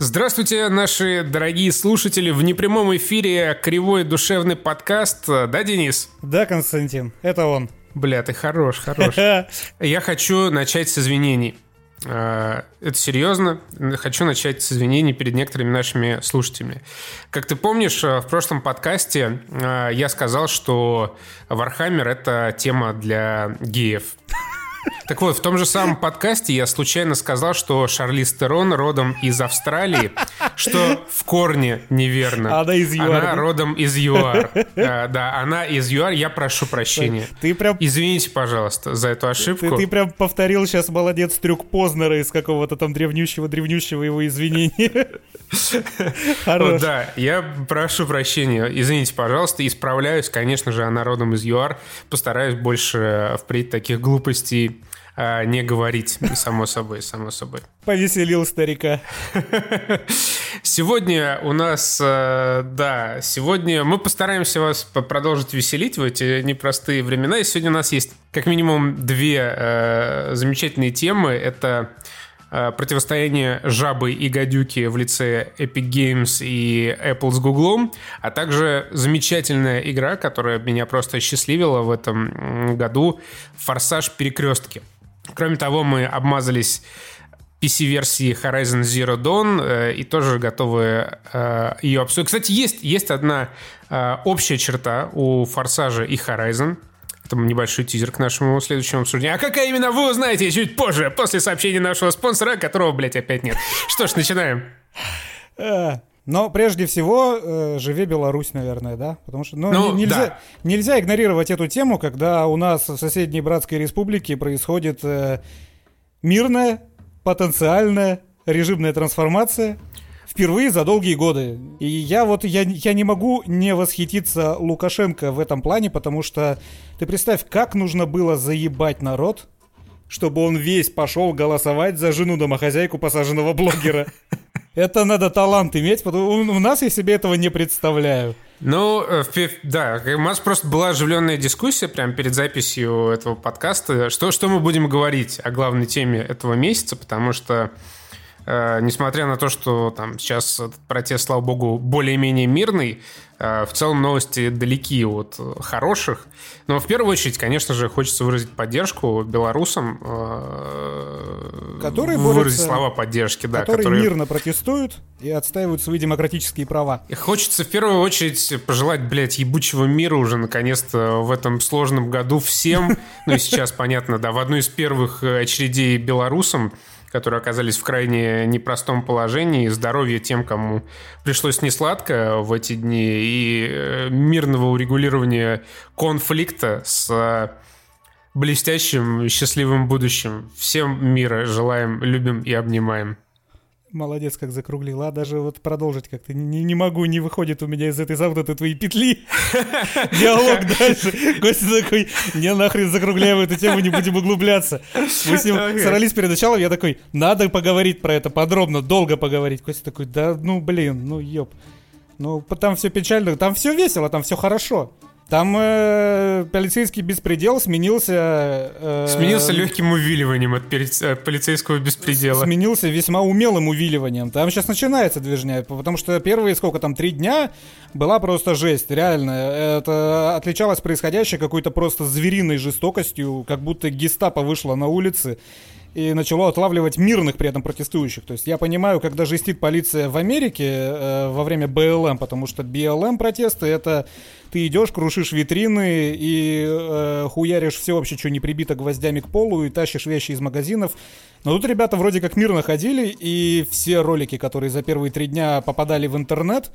Здравствуйте, наши дорогие слушатели. В непрямом эфире кривой душевный подкаст. Да, Денис? Да, Константин, это он. Бля, ты хорош, хорош. Я хочу начать с извинений. А, это серьезно. Хочу начать с извинений перед некоторыми нашими слушателями. Как ты помнишь, в прошлом подкасте а, я сказал, что Warhammer — это тема для геев. Так вот, в том же самом подкасте я случайно сказал, что Шарли Стерон родом из Австралии, что в корне неверно. Она из ЮАР. Она родом из ЮАР. Да, она из ЮАР, я прошу прощения. Ты прям... Извините, пожалуйста, за эту ошибку. Ты, ты прям повторил сейчас, молодец, трюк Познера из какого-то там древнющего-древнющего его извинения. Хорош. Да, я прошу прощения. Извините, пожалуйста, исправляюсь. Конечно же, она родом из ЮАР. Постараюсь больше впредь таких глупостей а, не говорить, само собой, само собой. Повеселил старика. Сегодня у нас, э, да, сегодня мы постараемся вас продолжить веселить в эти непростые времена. И сегодня у нас есть как минимум две э, замечательные темы. Это э, противостояние жабы и гадюки в лице Epic Games и Apple с Google, а также замечательная игра, которая меня просто счастливила в этом году, «Форсаж Перекрестки». Кроме того, мы обмазались PC-версии Horizon Zero Dawn э, и тоже готовы э, ее обсудить. Кстати, есть, есть одна э, общая черта у Форсажа и Horizon. Это небольшой тизер к нашему следующему обсуждению. А какая именно, вы узнаете чуть позже, после сообщения нашего спонсора, которого, блядь, опять нет. Что ж, начинаем. Но прежде всего, э, живе Беларусь, наверное, да? Потому что ну, ну, нельзя, да. нельзя игнорировать эту тему, когда у нас в соседней братской республике происходит э, мирная, потенциальная режимная трансформация впервые за долгие годы. И я вот, я, я не могу не восхититься Лукашенко в этом плане, потому что ты представь, как нужно было заебать народ, чтобы он весь пошел голосовать за жену-домохозяйку посаженного блогера. Это надо талант иметь, потому у нас я себе этого не представляю. Ну, э, да, у нас просто была оживленная дискуссия прямо перед записью этого подкаста. Что, что мы будем говорить о главной теме этого месяца, потому что несмотря на то, что там сейчас этот протест, слава богу, более-менее мирный, э, в целом новости далеки от хороших. Но в первую очередь, конечно же, хочется выразить поддержку белорусам. Э, которые выразить борются, слова поддержки, да. Которые, которые мирно протестуют и отстаивают свои демократические права. И хочется в первую очередь пожелать, блядь, ебучего мира уже наконец-то в этом сложном году всем. Ну и сейчас, понятно, да, в одну из первых очередей белорусам, которые оказались в крайне непростом положении, здоровье тем, кому пришлось несладко в эти дни, и э, мирного урегулирования конфликта с блестящим, счастливым будущим. Всем мира желаем, любим и обнимаем. Молодец, как закруглила. Даже вот продолжить как-то не, не могу, не выходит у меня из этой замкнутой твоей петли. Диалог дальше. Костя такой, не нахрен закругляем эту тему, не будем углубляться. Мы с ним сорались перед началом, я такой, надо поговорить про это подробно, долго поговорить. Костя такой, да ну блин, ну ёб. Ну, там все печально, там все весело, там все хорошо. Там э, полицейский беспредел сменился... Э, сменился легким увиливанием от э, полицейского беспредела. Сменился весьма умелым увиливанием. Там сейчас начинается движня, потому что первые, сколько там, три дня была просто жесть, реально. Это отличалось происходящее какой-то просто звериной жестокостью, как будто гестапо вышло на улицы и начало отлавливать мирных при этом протестующих. То есть я понимаю, когда жестит полиция в Америке э, во время БЛМ, потому что БЛМ протесты это ты идешь, крушишь витрины и э, хуяришь все вообще, что не прибито гвоздями к полу и тащишь вещи из магазинов. Но тут ребята вроде как мирно ходили, и все ролики, которые за первые три дня попадали в интернет,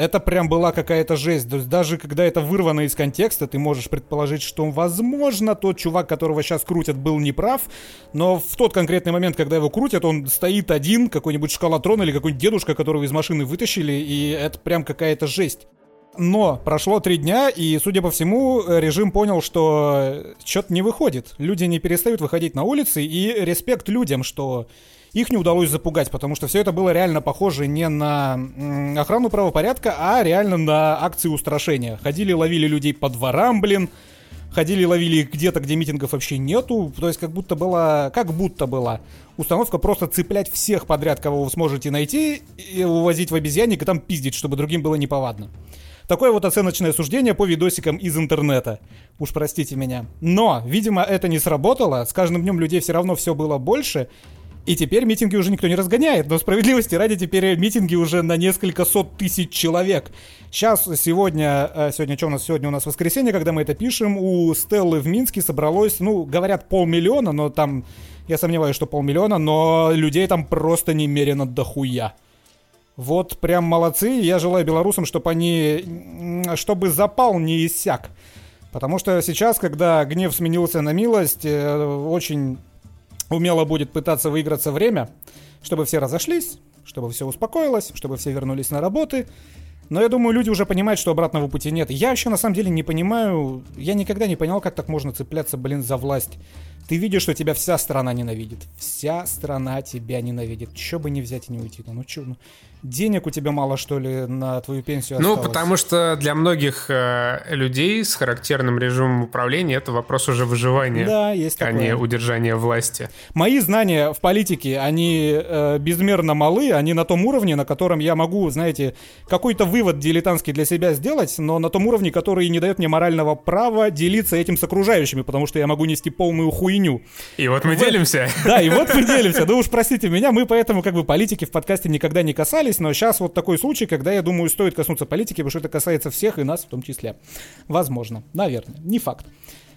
это прям была какая-то жесть. То есть даже когда это вырвано из контекста, ты можешь предположить, что, возможно, тот чувак, которого сейчас крутят, был неправ, но в тот конкретный момент, когда его крутят, он стоит один, какой-нибудь шкалатрон или какой-нибудь дедушка, которого из машины вытащили, и это прям какая-то жесть. Но прошло три дня, и, судя по всему, режим понял, что что-то не выходит. Люди не перестают выходить на улицы, и респект людям, что их не удалось запугать, потому что все это было реально похоже не на охрану правопорядка, а реально на акции устрашения. Ходили, ловили людей по дворам, блин, ходили, ловили где-то, где митингов вообще нету. То есть как будто была, как будто была установка просто цеплять всех подряд, кого вы сможете найти, и увозить в обезьянник и там пиздить, чтобы другим было неповадно. Такое вот оценочное суждение по видосикам из интернета. Уж простите меня. Но, видимо, это не сработало. С каждым днем людей все равно все было больше. И теперь митинги уже никто не разгоняет, но справедливости ради теперь митинги уже на несколько сот тысяч человек. Сейчас, сегодня, э, сегодня что у нас? Сегодня у нас воскресенье, когда мы это пишем, у Стеллы в Минске собралось, ну, говорят, полмиллиона, но там, я сомневаюсь, что полмиллиона, но людей там просто немерено дохуя. Вот прям молодцы, я желаю белорусам, чтобы они, чтобы запал не иссяк. Потому что сейчас, когда гнев сменился на милость, э, очень умело будет пытаться выиграться время, чтобы все разошлись, чтобы все успокоилось, чтобы все вернулись на работы. Но я думаю, люди уже понимают, что обратного пути нет. Я вообще на самом деле не понимаю, я никогда не понимал, как так можно цепляться, блин, за власть. Ты видишь, что тебя вся страна ненавидит. Вся страна тебя ненавидит. Че бы не взять и не уйти. Ну че, ну, денег у тебя мало, что ли, на твою пенсию Ну, осталось? потому что для многих э, людей с характерным режимом управления это вопрос уже выживания, Да, есть а такое. не удержания власти. Мои знания в политике, они э, безмерно малы, они на том уровне, на котором я могу, знаете, какой-то вывод дилетантский для себя сделать, но на том уровне, который не дает мне морального права делиться этим с окружающими, потому что я могу нести полную хуйню. И вот мы делимся. Да, и вот мы делимся. Ну уж простите меня, мы поэтому как бы политики в подкасте никогда не касались, но сейчас вот такой случай, когда, я думаю, стоит коснуться политики, потому что это касается всех и нас в том числе. Возможно, наверное, не факт.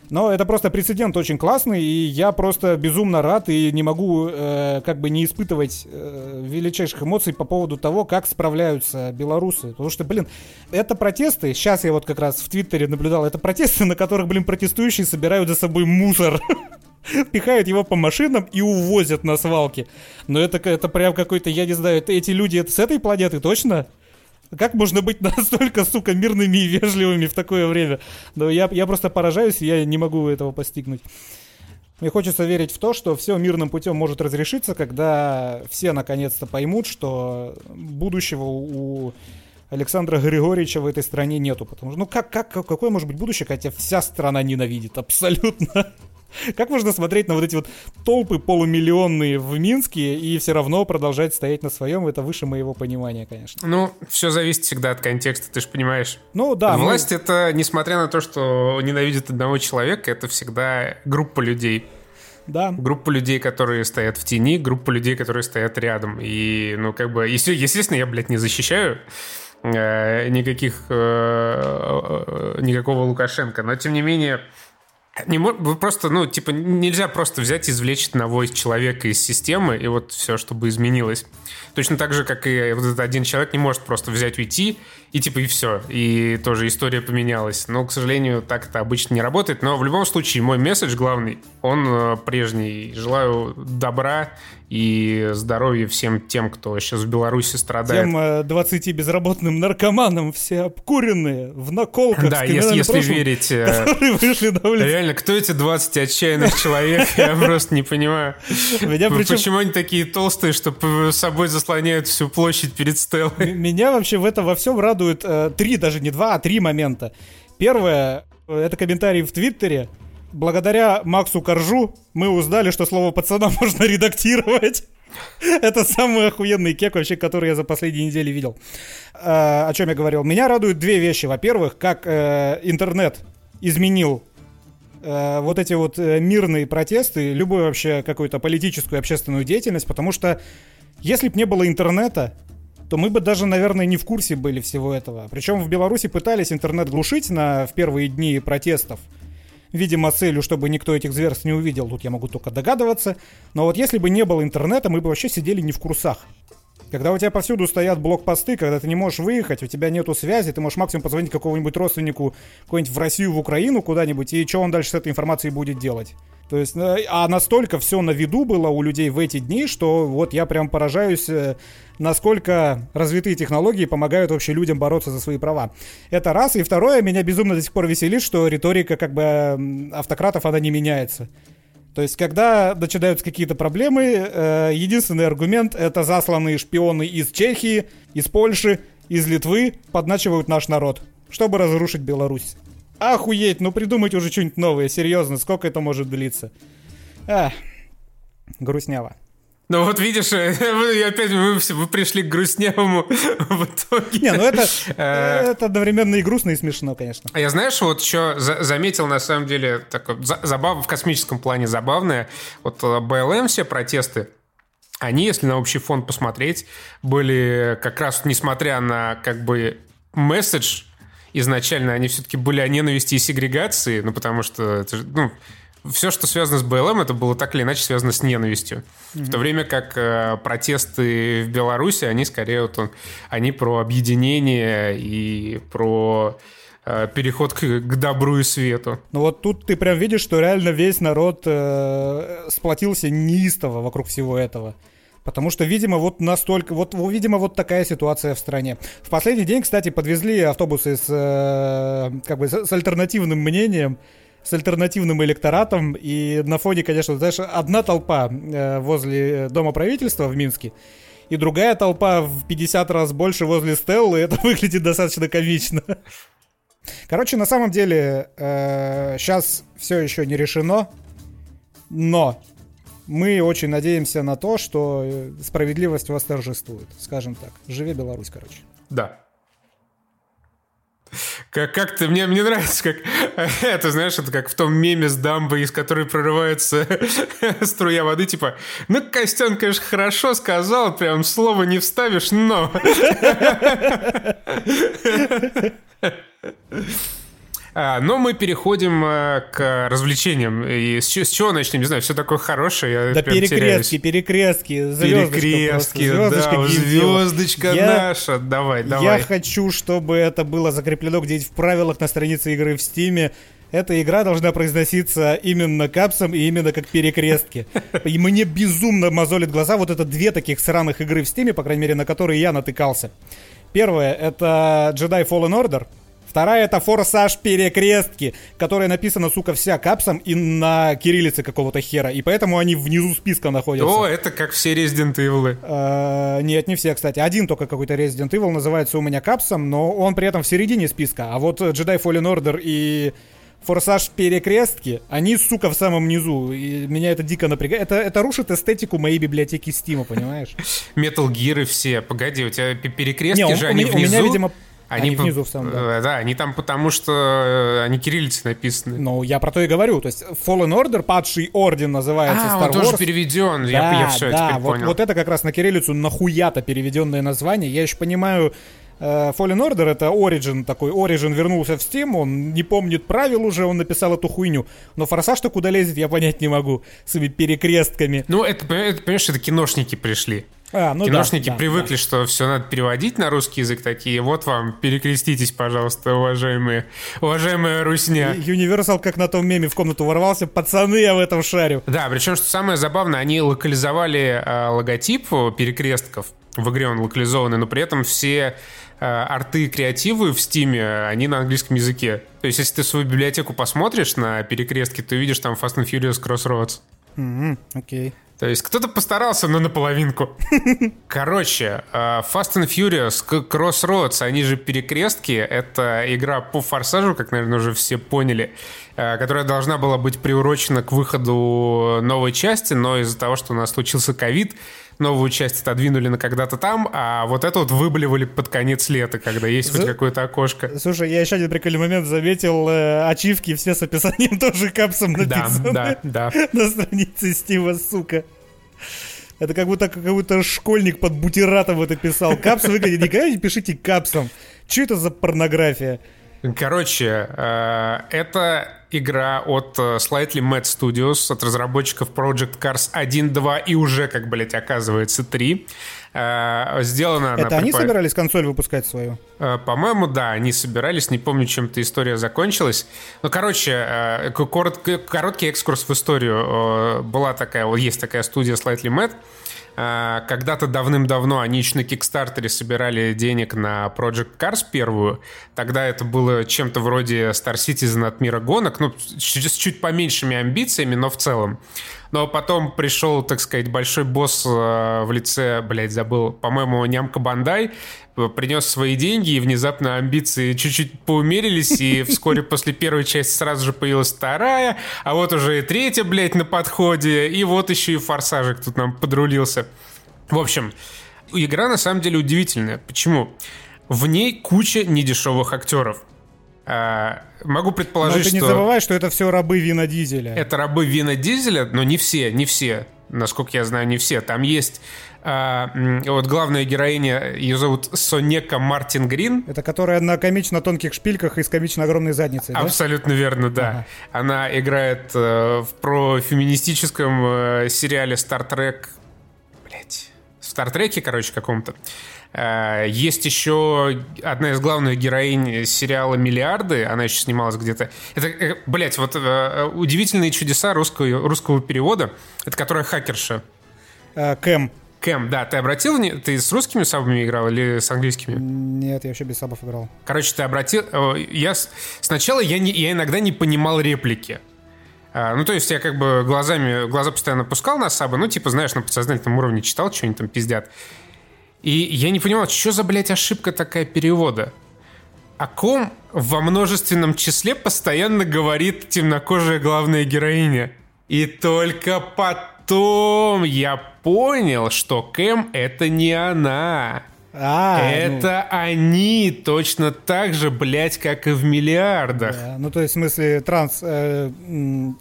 Но это просто прецедент очень классный, и я просто безумно рад и не могу э, как бы не испытывать э, величайших эмоций по поводу того, как справляются белорусы. Потому что, блин, это протесты, сейчас я вот как раз в Твиттере наблюдал, это протесты, на которых, блин, протестующие собирают за собой мусор. Пихают его по машинам и увозят на свалки. Но это, это прям какой-то, я не знаю, это- эти люди это с этой планеты точно? Как можно быть настолько, сука, мирными и вежливыми в такое время? Но я, я просто поражаюсь, я не могу этого постигнуть. Мне хочется верить в то, что все мирным путем может разрешиться, когда все наконец-то поймут, что будущего у Александра Григорьевича в этой стране нету. Потому что, ну как, как- какое может быть будущее, хотя вся страна ненавидит абсолютно. Как можно смотреть на вот эти вот толпы полумиллионные в Минске и все равно продолжать стоять на своем? Это выше моего понимания, конечно. Ну, все зависит всегда от контекста, ты же понимаешь. Ну да, мы- Власть это, несмотря на то, что ненавидит одного человека, это всегда группа людей. да. Группа людей, которые стоят в тени, группа людей, которые стоят рядом. И, ну, как бы, естественно, я, блядь, не защищаю э, никаких, э, э, никакого Лукашенко, но, тем не менее, не вы просто, ну, типа, нельзя просто взять и извлечь одного из человека из системы, и вот все, чтобы изменилось. Точно так же, как и вот этот один человек не может просто взять, уйти, и типа, и все. И тоже история поменялась. Но, к сожалению, так это обычно не работает. Но в любом случае, мой месседж главный, он э, прежний. Желаю добра и здоровья всем тем, кто сейчас в Беларуси страдает. Тем э, 20 безработным наркоманам, все обкуренные, в наколках. Да, если, если прошлым, верить... э, вышли на улицу. Реально, кто эти 20 отчаянных человек? Я просто не понимаю. Почему они такие толстые, что собой заслоняют всю площадь перед Стеллой? М- Меня вообще в этом во всем радует э, три, даже не два, а три момента. Первое, э, это комментарий в Твиттере. Благодаря Максу Коржу мы узнали, что слово пацана можно редактировать. Это самый охуенный кек вообще, который я за последние недели видел. Э, о чем я говорил? Меня радуют две вещи. Во-первых, как э, интернет изменил э, вот эти вот э, мирные протесты, любую вообще какую-то политическую общественную деятельность, потому что если бы не было интернета, то мы бы даже, наверное, не в курсе были всего этого. Причем в Беларуси пытались интернет глушить на, в первые дни протестов. Видимо, целью, чтобы никто этих зверств не увидел. Тут я могу только догадываться. Но вот если бы не было интернета, мы бы вообще сидели не в курсах. Когда у тебя повсюду стоят блокпосты, когда ты не можешь выехать, у тебя нету связи, ты можешь максимум позвонить какому-нибудь родственнику какой-нибудь в Россию, в Украину куда-нибудь, и что он дальше с этой информацией будет делать. То есть, э, а настолько все на виду было у людей в эти дни, что вот я прям поражаюсь, э, насколько развитые технологии помогают вообще людям бороться за свои права. Это раз. И второе, меня безумно до сих пор веселит, что риторика как бы автократов, она не меняется. То есть, когда начинаются какие-то проблемы, э, единственный аргумент это засланные шпионы из Чехии, из Польши, из Литвы подначивают наш народ, чтобы разрушить Беларусь. Охуеть, ну придумайте уже что-нибудь новое, серьезно, сколько это может длиться? А, грустняво. Ну вот видишь, вы, опять мы, вы пришли к грустнявому в итоге. Не, ну это, э, это одновременно и грустно, и смешно, конечно. А я знаешь, вот еще заметил на самом деле такое забав в космическом плане забавное. Вот э, БЛМ все протесты, они, если на общий фон посмотреть, были как раз несмотря на как бы месседж изначально, они все-таки были о ненависти и сегрегации, ну потому что это, ну, все, что связано с БЛМ, это было так или иначе связано с ненавистью. Mm-hmm. В то время как э, протесты в Беларуси, они скорее вот он, они про объединение и про э, переход к, к добру и свету. Ну вот тут ты прям видишь, что реально весь народ э, сплотился неистово вокруг всего этого. Потому что, видимо, вот настолько, вот, видимо, вот такая ситуация в стране. В последний день, кстати, подвезли автобусы с, э, как бы, с альтернативным мнением с альтернативным электоратом. И на фоне, конечно, знаешь, одна толпа э, возле Дома правительства в Минске, и другая толпа в 50 раз больше возле Стеллы. Это выглядит достаточно комично. Короче, на самом деле, э, сейчас все еще не решено, но мы очень надеемся на то, что э, справедливость восторжествует, скажем так. Живи Беларусь, короче. Да. Как, как ты, мне, мне нравится, как это, знаешь, это как в том меме с дамбой, из которой прорывается струя воды, типа, ну, Костян, конечно, хорошо сказал, прям слово не вставишь, но... А, но мы переходим а, к развлечениям. И с, с чего начнем? Не знаю, все такое хорошее. Я да перекрестки, теряюсь. перекрестки, звездочка Перекрестки, звездочка, да, звездочка я, наша. Давай, давай. Я хочу, чтобы это было закреплено где-нибудь в правилах на странице игры в Стиме. Эта игра должна произноситься именно капсом и именно как перекрестки. И мне безумно мозолит глаза вот это две таких сраных игры в Стиме, по крайней мере, на которые я натыкался. Первое — это Jedi Fallen Order — Вторая это форсаж перекрестки, которая написана, сука, вся капсом и на кириллице какого-то хера. И поэтому они внизу списка находятся. О, это как все Resident Evil. А, нет, не все, кстати. Один только какой-то Resident Evil называется у меня капсом, но он при этом в середине списка. А вот Jedi Fallen Order и Форсаж перекрестки, они, сука, в самом низу. И меня это дико напрягает. Это, это рушит эстетику моей библиотеки Стима, понимаешь? Metal Gear все. Погоди, у тебя перекрестки Не, же, они внизу. У меня, видимо, они, они внизу в самом, да. Э, да, они там потому, что э, они кириллицы написаны. Ну, я про то и говорю. То есть Fallen Order, Падший Орден называется а, Star он Wars. тоже переведен. Да, я, я все да, теперь вот, понял. вот это как раз на кириллицу нахуято переведенное название. Я еще понимаю, э, Fallen Order это Origin такой. Origin вернулся в Steam, он не помнит правил уже, он написал эту хуйню. Но Форсаж-то куда лезет, я понять не могу. С этими перекрестками. Ну, это, это понимаешь, это киношники пришли. А, ну Киношники да, привыкли, да. что все надо переводить на русский язык, такие, вот вам, перекреститесь, пожалуйста, уважаемые, уважаемая русня. Universal, как на том меме, в комнату ворвался, пацаны, я в этом шарю. Да, причем, что самое забавное, они локализовали э, логотип перекрестков, в игре он локализованный, но при этом все э, арты креативы в Стиме, они на английском языке. То есть, если ты свою библиотеку посмотришь на перекрестки, ты увидишь там Fast and Furious Crossroads. Окей. Mm-hmm, okay. То есть кто-то постарался, но наполовинку. Короче, э, Fast and Furious, Crossroads, они же перекрестки. Это игра по форсажу, как, наверное, уже все поняли, э, которая должна была быть приурочена к выходу новой части, но из-за того, что у нас случился ковид, новую часть отодвинули на когда-то там, а вот это вот выблевали под конец лета, когда есть За... хоть какое-то окошко. Слушай, я еще один прикольный момент заметил. Э, ачивки все с описанием тоже капсом написаны. Да, да, да. На странице Стива, сука. Это как будто какой-то школьник под бутератом это писал. Капс выглядит. Никогда не пишите капсом. Что это за порнография? Короче, э, это игра от э, Slightly Mad Studios, от разработчиков Project Cars 1, 2 и уже, как, блядь, оказывается, 3. Э, сделано Это они при... собирались консоль выпускать свою? По-моему, да, они собирались. Не помню, чем эта история закончилась. Ну, короче, короткий, короткий экскурс в историю. Была такая, вот есть такая студия Slightly Mad, когда-то давным-давно они еще на Кикстартере собирали денег на Project Cars первую. Тогда это было чем-то вроде Star Citizen от мира гонок, ну, с чуть поменьшими амбициями, но в целом. Но потом пришел, так сказать, большой босс э, в лице, блядь, забыл, по-моему, Нямка Бандай, принес свои деньги, и внезапно амбиции чуть-чуть поумерились, и вскоре после первой части сразу же появилась вторая, а вот уже и третья, блядь, на подходе, и вот еще и форсажик тут нам подрулился. В общем, игра на самом деле удивительная. Почему? В ней куча недешевых актеров. А, могу предположить, но ты что... не забывай, что это все рабы Вина Дизеля. Это рабы Вина Дизеля, но не все, не все. Насколько я знаю, не все. Там есть а, вот главная героиня, ее зовут Сонека Мартин Грин. Это которая на комично тонких шпильках и с комично огромной задницей, Абсолютно верно, да. Ага. Она играет э, в профеминистическом э, сериале Star Trek... Стартреке, короче, каком-то. Э, есть еще одна из главных героинь сериала «Миллиарды». Она еще снималась где-то. Это, э, блядь, вот э, «Удивительные чудеса» русского, русского перевода. Это которая хакерша. Кэм. Кэм, да, ты обратил, ты с русскими сабами играл или с английскими? Нет, я вообще без сабов играл. Короче, ты обратил... Я сначала я, не, я иногда не понимал реплики. Ну, то есть я как бы глазами, глаза постоянно пускал на сабы, ну, типа, знаешь, на подсознательном уровне читал, что они там пиздят. И я не понимал, что за, блядь, ошибка такая перевода? О ком во множественном числе постоянно говорит темнокожая главная героиня? И только потом я понял, что Кэм — это не она. А, это ну... они точно так же, блядь, как и в миллиардах. Да, ну, то есть, в смысле, транс... Э,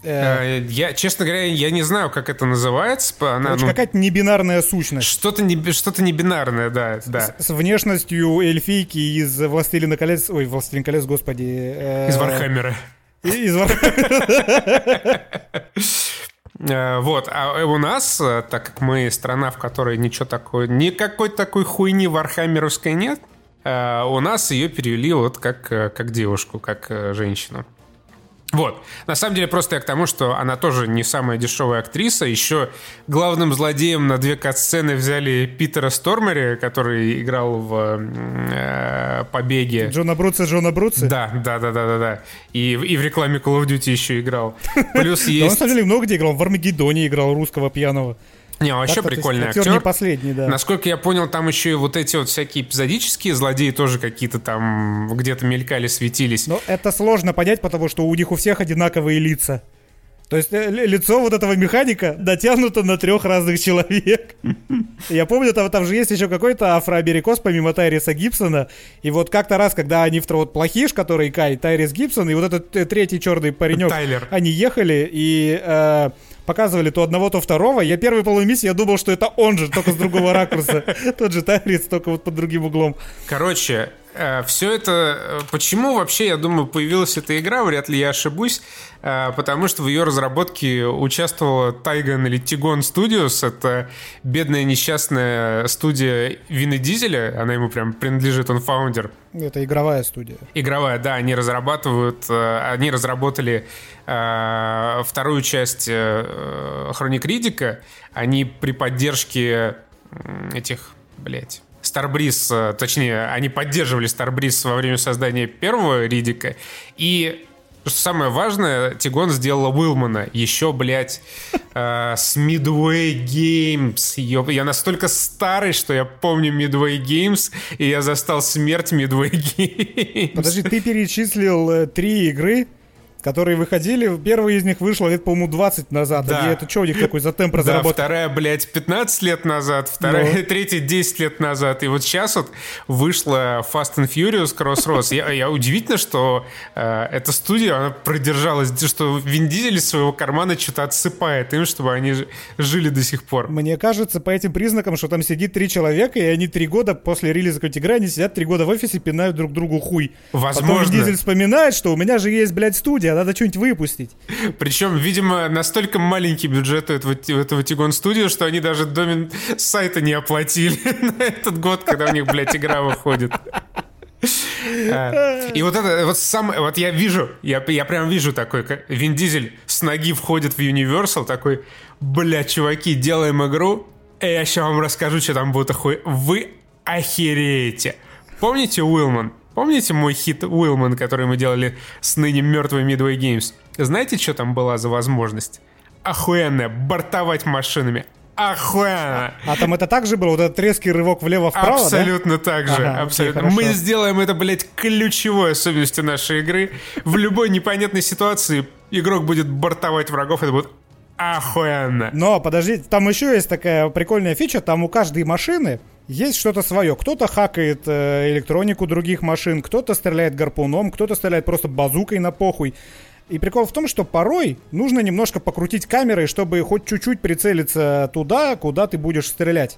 э... Я, честно говоря, я не знаю, как это называется. Она, Короче, ну, какая-то небинарная сущность. Что-то не, что небинарное, да. Да. С, с внешностью эльфийки из «Властелина колец». Ой, «Властелин колец», господи. Э, из Warhammer а. Из Warhammer а. Э, вот, а у нас, э, так как мы страна, в которой ничего такого, никакой такой хуйни Warhammer овской нет, э, у нас ее перевели вот как, как девушку, как женщину. Вот. На самом деле, просто я к тому, что она тоже не самая дешевая актриса. Еще главным злодеем на две кат-сцены взяли Питера Стормери, который играл в э, «Побеге». Джона Бруца, Джона Бруца? Да, да, да, да, да, да. И, и в рекламе Call of Duty еще играл. Плюс есть... он, на самом деле, много где играл. В «Армагеддоне» играл русского пьяного. Не, вообще так, прикольный актер. актер. не последний, да. Насколько я понял, там еще и вот эти вот всякие эпизодические злодеи тоже какие-то там где-то мелькали, светились. Но это сложно понять, потому что у них у всех одинаковые лица. То есть э, лицо вот этого механика дотянуто на трех разных человек. Я помню, там, там же есть еще какой-то афроамерикос помимо Тайриса Гибсона. И вот как-то раз, когда они второй вот плохиш, который Кай, Тайрис Гибсон, и вот этот э, третий черный паренек, Тайлер. они ехали, и э, показывали то одного, то второго. Я первый половину миссии, я думал, что это он же, только с другого ракурса. Тот же Тайрис, только вот под другим углом. Короче, все это... Э, почему вообще, я думаю, появилась эта игра, вряд ли я ошибусь, э, потому что в ее разработке участвовала Тайган или Тигон Studios, это бедная несчастная студия Вина Дизеля, она ему прям принадлежит, он фаундер. Это игровая студия. Игровая, да, они разрабатывают, они разработали вторую часть Хроник Ридика, они при поддержке этих, блять, Старбриз, э, точнее, они поддерживали Старбриз во время создания первого Ридика. И что самое важное, Тигон сделала Уилмана. Еще, блядь, э, с Midway Games. Я настолько старый, что я помню Midway Games, и я застал смерть Midway Games. Подожди, ты перечислил э, три игры, которые выходили. Первый из них вышел лет, по-моему, 20 назад. Да. И это что у них такой за темп разработки? Да, вторая, блядь, 15 лет назад, вторая, ну. третья 10 лет назад. И вот сейчас вот вышла Fast and Furious Crossroads. Я, я удивительно, что э, эта студия, она продержалась, что Вин Дизель из своего кармана что-то отсыпает им, чтобы они жили до сих пор. Мне кажется, по этим признакам, что там сидит три человека, и они три года после релиза какой-то игры, они сидят три года в офисе, пинают друг другу хуй. Возможно. Потом Вин Дизель вспоминает, что у меня же есть, блядь, студия, а надо что-нибудь выпустить. Причем, видимо, настолько маленький бюджет у этого, этого Тигон Студио, что они даже домен сайта не оплатили на этот год, когда у них, блядь, игра выходит. А, и вот это, вот сам, вот я вижу, я, я прям вижу такой, как Вин Дизель с ноги входит в Universal, такой, бля, чуваки, делаем игру, и я сейчас вам расскажу, что там будет охуе... Вы охереете. Помните Уилман? Помните мой хит Уилман, который мы делали с ныне мертвой Midway Games? Знаете, что там была за возможность? охуенная. Бортовать машинами. Охуенно! А там это так же было? Вот этот резкий рывок влево-вправо, Абсолютно да? так же. Ага, абсолютно. окей, Мы сделаем это, блядь, ключевой особенностью нашей игры. В любой непонятной ситуации игрок будет бортовать врагов, это будет охуенно. Но, подождите, там еще есть такая прикольная фича, там у каждой машины есть что-то свое. Кто-то хакает э, электронику других машин, кто-то стреляет гарпуном, кто-то стреляет просто базукой на похуй. И прикол в том, что порой нужно немножко покрутить камерой, чтобы хоть чуть-чуть прицелиться туда, куда ты будешь стрелять.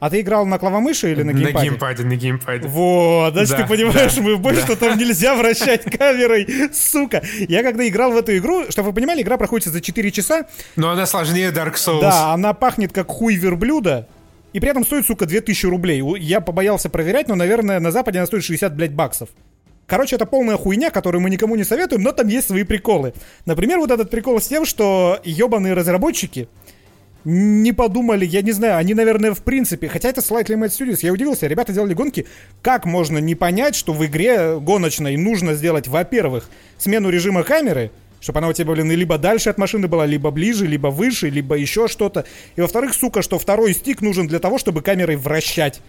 А ты играл на клавомыши или на На геймпаде? геймпаде, на геймпаде. Вот, значит, Да, ты понимаешь, да, мы больше, да. что там нельзя вращать камерой, сука. Я когда играл в эту игру, чтобы вы понимали, игра проходит за 4 часа, Но она сложнее Dark Souls. да, она пахнет как хуй верблюда, и при этом стоит, сука, 2000 рублей. Я побоялся проверять, но, наверное, на Западе она стоит 60, блядь, баксов. Короче, это полная хуйня, которую мы никому не советуем, но там есть свои приколы. Например, вот этот прикол с тем, что ебаные разработчики не подумали, я не знаю, они, наверное, в принципе, хотя это Slightly Mad Studios, я удивился, ребята делали гонки, как можно не понять, что в игре гоночной нужно сделать, во-первых, смену режима камеры, чтобы она у тебя, блин, либо дальше от машины была, либо ближе, либо выше, либо еще что-то. И во-вторых, сука, что второй стик нужен для того, чтобы камерой вращать.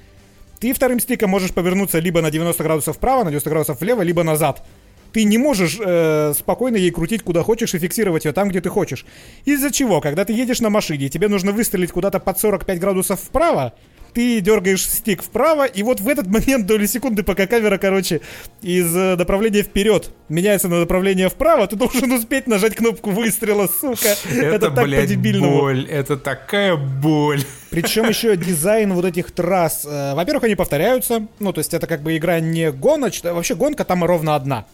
Ты вторым стиком можешь повернуться либо на 90 градусов вправо, на 90 градусов влево, либо назад. Ты не можешь э, спокойно ей крутить куда хочешь и фиксировать ее там, где ты хочешь. Из-за чего, когда ты едешь на машине, тебе нужно выстрелить куда-то под 45 градусов вправо, ты дергаешь стик вправо, и вот в этот момент доли секунды, пока камера, короче, из э, направления вперед меняется на направление вправо, ты должен успеть нажать кнопку выстрела, сука. Это, так блядь, по-дебильному. боль. Это такая боль. Причем еще дизайн вот этих трасс. э, Во-первых, они повторяются. Ну, то есть это как бы игра не гоночная. Вообще гонка там ровно одна.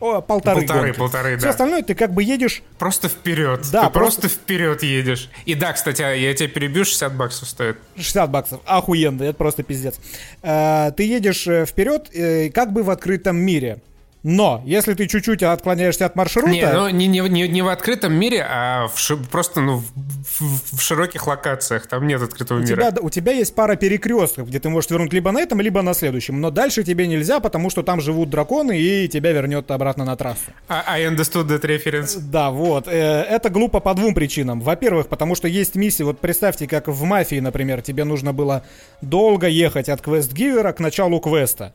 О, полторы, Полторы, гонки. полторы, Все да. остальное ты как бы едешь... Просто вперед. Да, Ты просто, просто- вперед едешь. И да, кстати, а я тебя перебью, 60 баксов стоит. 60 баксов. Охуенно, это просто пиздец. Э, Ты едешь э, вперед, э, как бы в открытом мире. Но, если ты чуть-чуть отклоняешься от маршрута... Не, ну не, не, не, не в открытом мире, а в ши- просто ну, в, в- широких локациях. Там нет открытого У мира. тебя, у тебя есть пара перекрестков, где ты можешь вернуть либо на этом, либо на следующем. Но дальше тебе нельзя, потому что там живут драконы, и тебя вернет обратно на трассу. А, I understood that reference. Да, вот. Э, Это глупо по двум причинам. Во-первых, потому что есть миссии, вот представьте, как в «Мафии», например, тебе нужно было долго ехать от квест-гивера к началу квеста.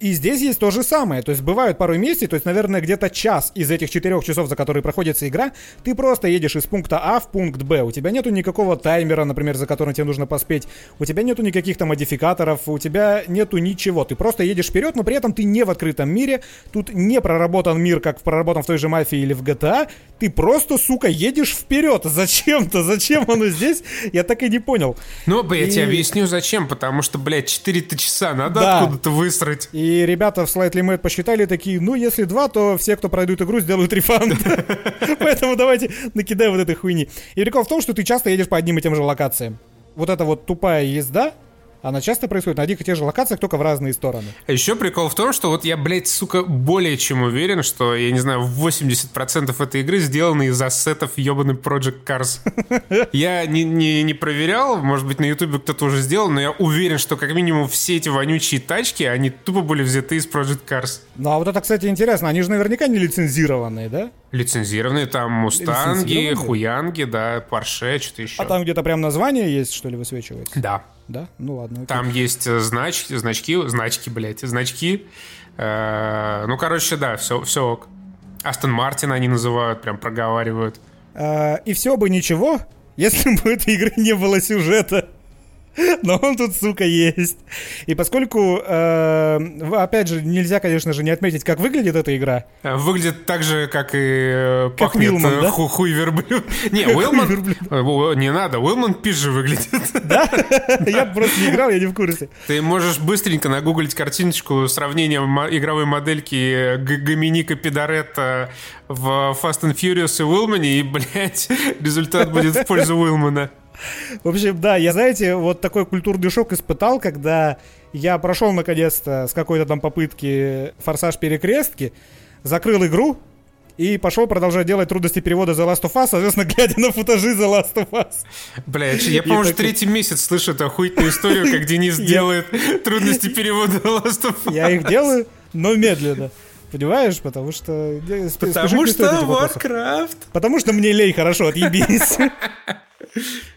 И здесь есть то же самое. То есть бывают порой миссии, то есть, наверное, где-то час из этих четырех часов, за которые проходится игра, ты просто едешь из пункта А в пункт Б. У тебя нету никакого таймера, например, за которым тебе нужно поспеть. У тебя нету никаких там модификаторов, у тебя нету ничего. Ты просто едешь вперед, но при этом ты не в открытом мире. Тут не проработан мир, как проработан в той же мафии или в GTA. Ты просто, сука, едешь вперед. Зачем-то? Зачем оно здесь? Я так и не понял. Ну, я тебе объясню, зачем. Потому что, блядь, 4 часа надо Да. откуда-то высрать. И ребята в Slightly Mad посчитали такие, ну, если два, то все, кто пройдут игру, сделают рефанд. Поэтому давайте накидаем вот этой хуйни. И прикол в том, что ты часто едешь по одним и тем же локациям. Вот эта вот тупая езда, она часто происходит на одних и тех же локациях, только в разные стороны. А еще прикол в том, что вот я, блядь, сука, более чем уверен, что, я не знаю, 80% этой игры сделаны из ассетов ебаный Project Cars. Я не, не, не проверял, может быть, на ютубе кто-то уже сделал, но я уверен, что как минимум все эти вонючие тачки, они тупо были взяты из Project Cars. Ну, а вот это, кстати, интересно. Они же наверняка не лицензированные, да? Лицензированные там мустанги, хуянги, да, парше, что-то еще. А там где-то прям название есть, что ли, высвечивается? Да. Да? Ну ладно. окей. Там есть э, значки, значки, значки, блядь, значки. Э, ну, короче, да, все, все ок. Астон Мартин они называют, прям проговаривают. А, и все бы ничего, если бы у этой игры не было сюжета. Но он тут, сука, есть. И поскольку, э, опять же, нельзя, конечно же, не отметить, как выглядит эта игра. Э, Выглядит так же, как и э, Как пахнет Уилман, э, да? ху- хуй верблюд. Не, Уилман... верблюд. Не надо, Уилман пизже выглядит. Да? Я просто не играл, я не в курсе. Ты можешь быстренько нагуглить картиночку сравнения игровой модельки Гоминика Пидаретта в Fast and Furious и Уилмане, и, блядь, результат будет в пользу Уилмана. В общем, да, я, знаете, вот такой культурный шок испытал, когда я прошел наконец-то с какой-то там попытки форсаж перекрестки, закрыл игру и пошел продолжать делать трудности перевода The Last of Us, соответственно, глядя на футажи The Last of Us. Бля, я, по-моему, уже третий месяц слышу эту охуительную историю, как Денис делает трудности перевода Last of Us. Я их делаю, но медленно. Понимаешь? Потому что... Потому что Warcraft. Потому что мне лей хорошо, отъебись.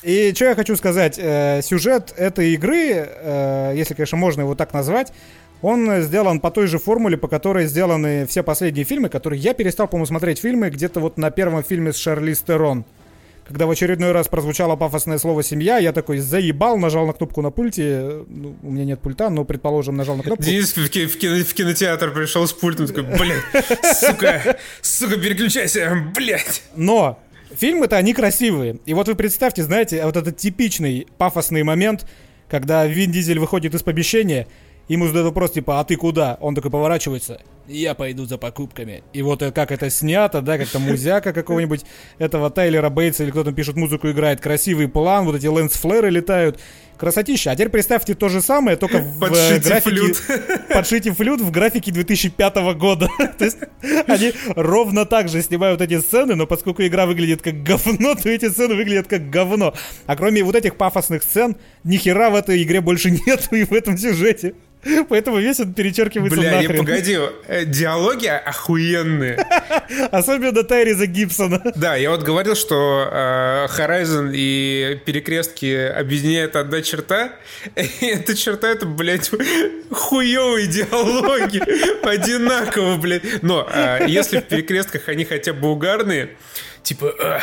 И что я хочу сказать, э, сюжет этой игры, э, если, конечно, можно его так назвать, он сделан по той же формуле, по которой сделаны все последние фильмы, которые я перестал, по-моему, смотреть фильмы где-то вот на первом фильме с Шарли Стерон. Когда в очередной раз прозвучало пафосное слово «семья», я такой заебал, нажал на кнопку на пульте. Ну, у меня нет пульта, но, предположим, нажал на кнопку. Денис в, ки- в, кино- в кинотеатр пришел с пультом, такой, блядь, сука, сука, переключайся, блядь. Но фильмы-то они красивые. И вот вы представьте, знаете, вот этот типичный пафосный момент, когда Вин Дизель выходит из помещения, ему задают вопрос, типа, а ты куда? Он такой поворачивается, я пойду за покупками. И вот э, как это снято, да, как-то музяка какого-нибудь этого Тайлера Бейтса или кто там пишет музыку, играет, красивый план, вот эти лэнс-флэры летают. Красотища. А теперь представьте то же самое, только в э, Подшите графике... флют. Подшите флют в графике 2005 года. То есть они ровно так же снимают эти сцены, но поскольку игра выглядит как говно, то эти сцены выглядят как говно. А кроме вот этих пафосных сцен, ни хера в этой игре больше нету и в этом сюжете. Поэтому весь он перечеркивается Бля, нахрен. погоди, э, диалоги охуенные. Особенно Тайриза Гибсона. Да, я вот говорил, что э, Horizon и перекрестки объединяет одна черта. И эта черта, это, блядь, хуевые диалоги. Одинаково, блядь. Но э, если в перекрестках они хотя бы угарные, типа... «А,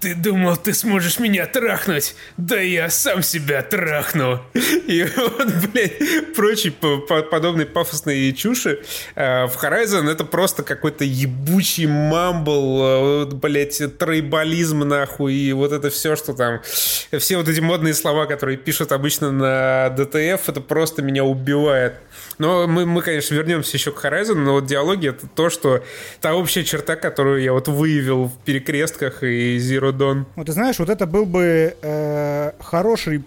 ты думал, ты сможешь меня трахнуть? Да я сам себя трахну. И вот, блядь, прочие по- по- подобные пафосные чуши. Э, В Horizon это просто какой-то ебучий мамбл, э, блядь, трейбализм нахуй, и вот это все, что там... Все вот эти модные слова, которые пишут обычно на DTF, это просто меня убивает. Но мы, мы, конечно, вернемся еще к Horizon, но вот диалоги — это то, что... Та общая черта, которую я вот выявил в перекрестках и Zero Dawn. Вот ты знаешь, вот это был бы э, хороший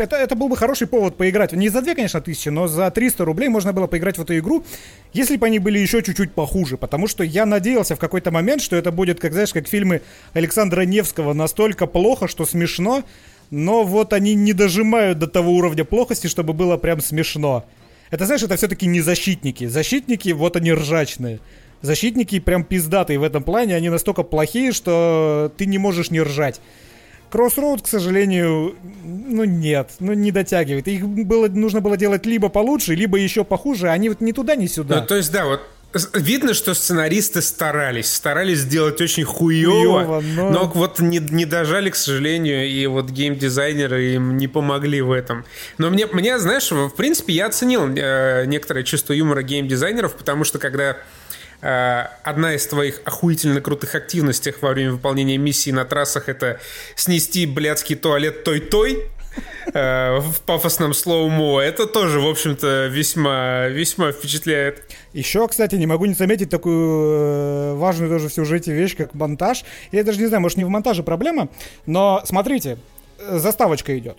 это, это был бы хороший повод поиграть. Не за 2, конечно, тысячи, но за 300 рублей можно было поиграть в эту игру, если бы они были еще чуть-чуть похуже. Потому что я надеялся в какой-то момент, что это будет, как знаешь, как фильмы Александра Невского, настолько плохо, что смешно, но вот они не дожимают до того уровня плохости, чтобы было прям смешно. Это, знаешь, это все-таки не защитники. Защитники, вот они ржачные. Защитники прям пиздатые в этом плане, они настолько плохие, что ты не можешь не ржать. Кроссроуд, к сожалению, ну нет, ну не дотягивает. Их было, нужно было делать либо получше, либо еще похуже, а они вот ни туда, ни сюда. Ну, то есть, да, вот видно, что сценаристы старались. Старались сделать очень хуево, Хуёво, но- но... вот не, не дожали, к сожалению, и вот геймдизайнеры им не помогли в этом. Но мне, мне знаешь, в принципе, я оценил э, некоторое чувство юмора геймдизайнеров, потому что когда одна из твоих охуительно крутых активностей во время выполнения миссии на трассах это снести блядский туалет той-той, э, в пафосном слоумо, это тоже, в общем-то, весьма, весьма впечатляет. Еще, кстати, не могу не заметить такую э, важную тоже в сюжете вещь, как монтаж. Я даже не знаю, может не в монтаже проблема, но смотрите, э, заставочка идет.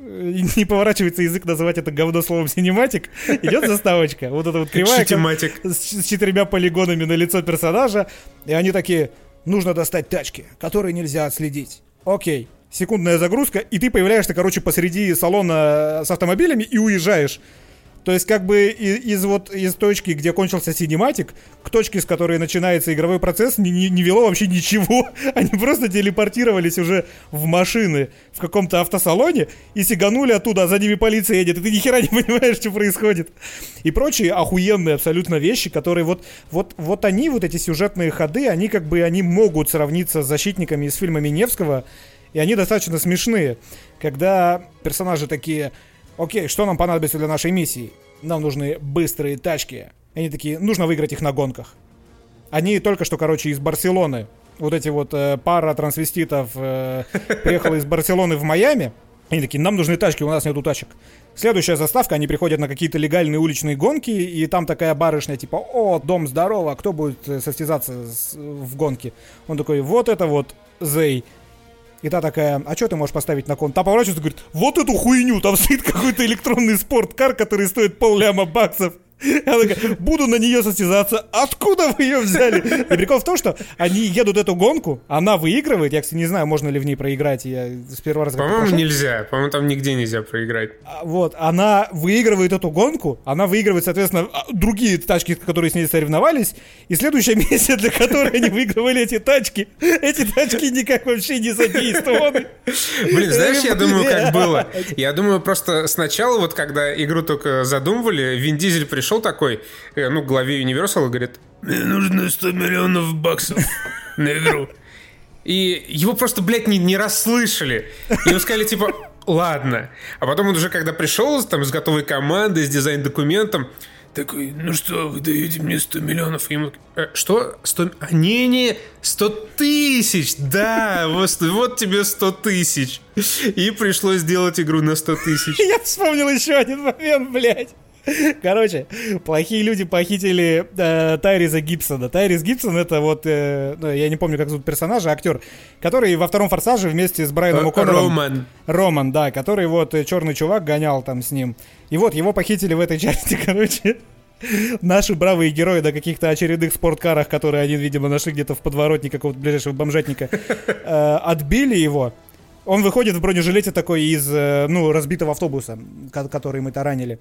Э, Не поворачивается язык называть это говно словом cinematic. Идет заставочка. Вот эта вот кривая. Shitematic. с, с четырьмя полигонами на лицо персонажа. И они такие, нужно достать тачки, которые нельзя отследить. Окей. Секундная загрузка, и ты появляешься, короче, посреди салона с автомобилями и уезжаешь. То есть, как бы и- из, вот из точки, где кончился синематик, к точке, с которой начинается игровой процесс, не, не- не вело вообще ничего. Они просто телепортировались уже в машины в каком-то автосалоне и сиганули оттуда, а за ними полиция едет, и ты ни хера не понимаешь, что происходит. И прочие охуенные абсолютно вещи, которые вот, вот, вот они, вот эти сюжетные ходы, они как бы, они могут сравниться с защитниками из фильмами Невского, и они достаточно смешные. Когда персонажи такие, окей, что нам понадобится для нашей миссии? Нам нужны быстрые тачки. Они такие, нужно выиграть их на гонках. Они только что, короче, из Барселоны. Вот эти вот э, пара трансвеститов э, приехала из Барселоны в Майами. Они такие, нам нужны тачки, у нас нету тачек. Следующая заставка, они приходят на какие-то легальные уличные гонки, и там такая барышня, типа, о, дом здорово, кто будет э, состязаться с- в гонке? Он такой, вот это вот Зей. И та такая, а что ты можешь поставить на кон? Та поворачивается и говорит, вот эту хуйню, там стоит какой-то электронный спорткар, который стоит полляма баксов. Она такая, буду на нее состязаться. Откуда вы ее взяли? И прикол в том, что они едут эту гонку, она выигрывает. Я, кстати, не знаю, можно ли в ней проиграть. Я с первого раза... По-моему, нельзя. По-моему, там нигде нельзя проиграть. А, вот, она выигрывает эту гонку, она выигрывает, соответственно, а, другие тачки, которые с ней соревновались, и следующая миссия, для которой они выигрывали эти тачки, эти тачки никак вообще не задействованы. Блин, знаешь, я думаю, как было? Я думаю, просто сначала, вот когда игру только задумывали, Вин Дизель пришел такой, э, ну, главе Universal и говорит, мне нужно 100 миллионов баксов на игру. И его просто, блядь, не, не расслышали. Ему сказали, типа, ладно. А потом он уже, когда пришел там с готовой командой, с дизайн-документом, такой, ну что, вы даете мне 100 миллионов? И ему, э, что? 100... А, не-не, 100 тысяч, да, вот, вот тебе 100 тысяч. И пришлось сделать игру на 100 тысяч. Я вспомнил еще один момент, блядь. Короче, плохие люди похитили э, Тайриза Гибсона. Тайрис Гибсон это вот, э, ну, я не помню, как зовут персонажа, актер, который во втором «Форсаже» вместе с Брайаном О'Коннором... Роман. Роман, да, который вот э, черный чувак гонял там с ним. И вот его похитили в этой части, короче. Наши бравые герои на каких-то очередных спорткарах, которые они, видимо, нашли где-то в подворотне какого-то ближайшего бомжатника, э, отбили его. Он выходит в бронежилете такой из, э, ну, разбитого автобуса, который мы таранили.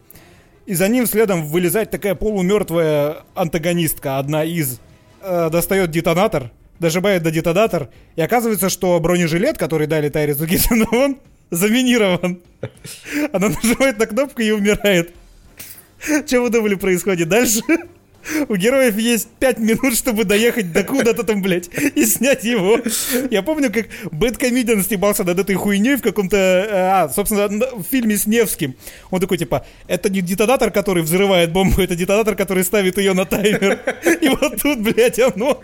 И за ним следом вылезает такая полумертвая антагонистка, одна из. Э, достает детонатор, дожимает до детонатор, и оказывается, что бронежилет, который дали Тайрису Гиссону, он заминирован. Она нажимает на кнопку и умирает. Что вы думали происходит дальше? У героев есть 5 минут, чтобы доехать до куда-то там, блядь, и снять его. Я помню, как Бэткомедиан стебался над этой хуйней в каком-то, э, а, собственно, в фильме с Невским. Он такой, типа, это не детонатор, который взрывает бомбу, это детонатор, который ставит ее на таймер. И вот тут, блядь, оно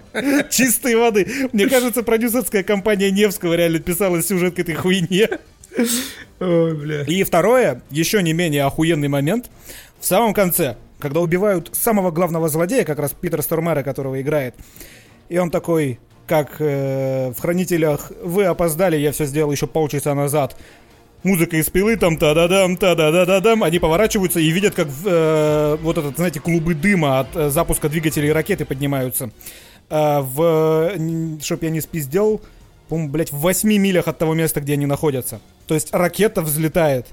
чистой воды. Мне кажется, продюсерская компания Невского реально писала сюжет к этой хуйне. Ой, бля. И второе, еще не менее охуенный момент. В самом конце когда убивают самого главного злодея, как раз Питер Стормера, которого играет. И он такой, как э, в «Хранителях» «Вы опоздали, я все сделал еще полчаса назад». Музыка из пилы, там та-да-дам, та-да-да-да-дам. Они поворачиваются и видят, как э, вот этот, знаете, клубы дыма от э, запуска двигателей ракеты поднимаются. Э, в, чтоб я не спиздел, по-моему, блядь, в 8 милях от того места, где они находятся. То есть ракета взлетает.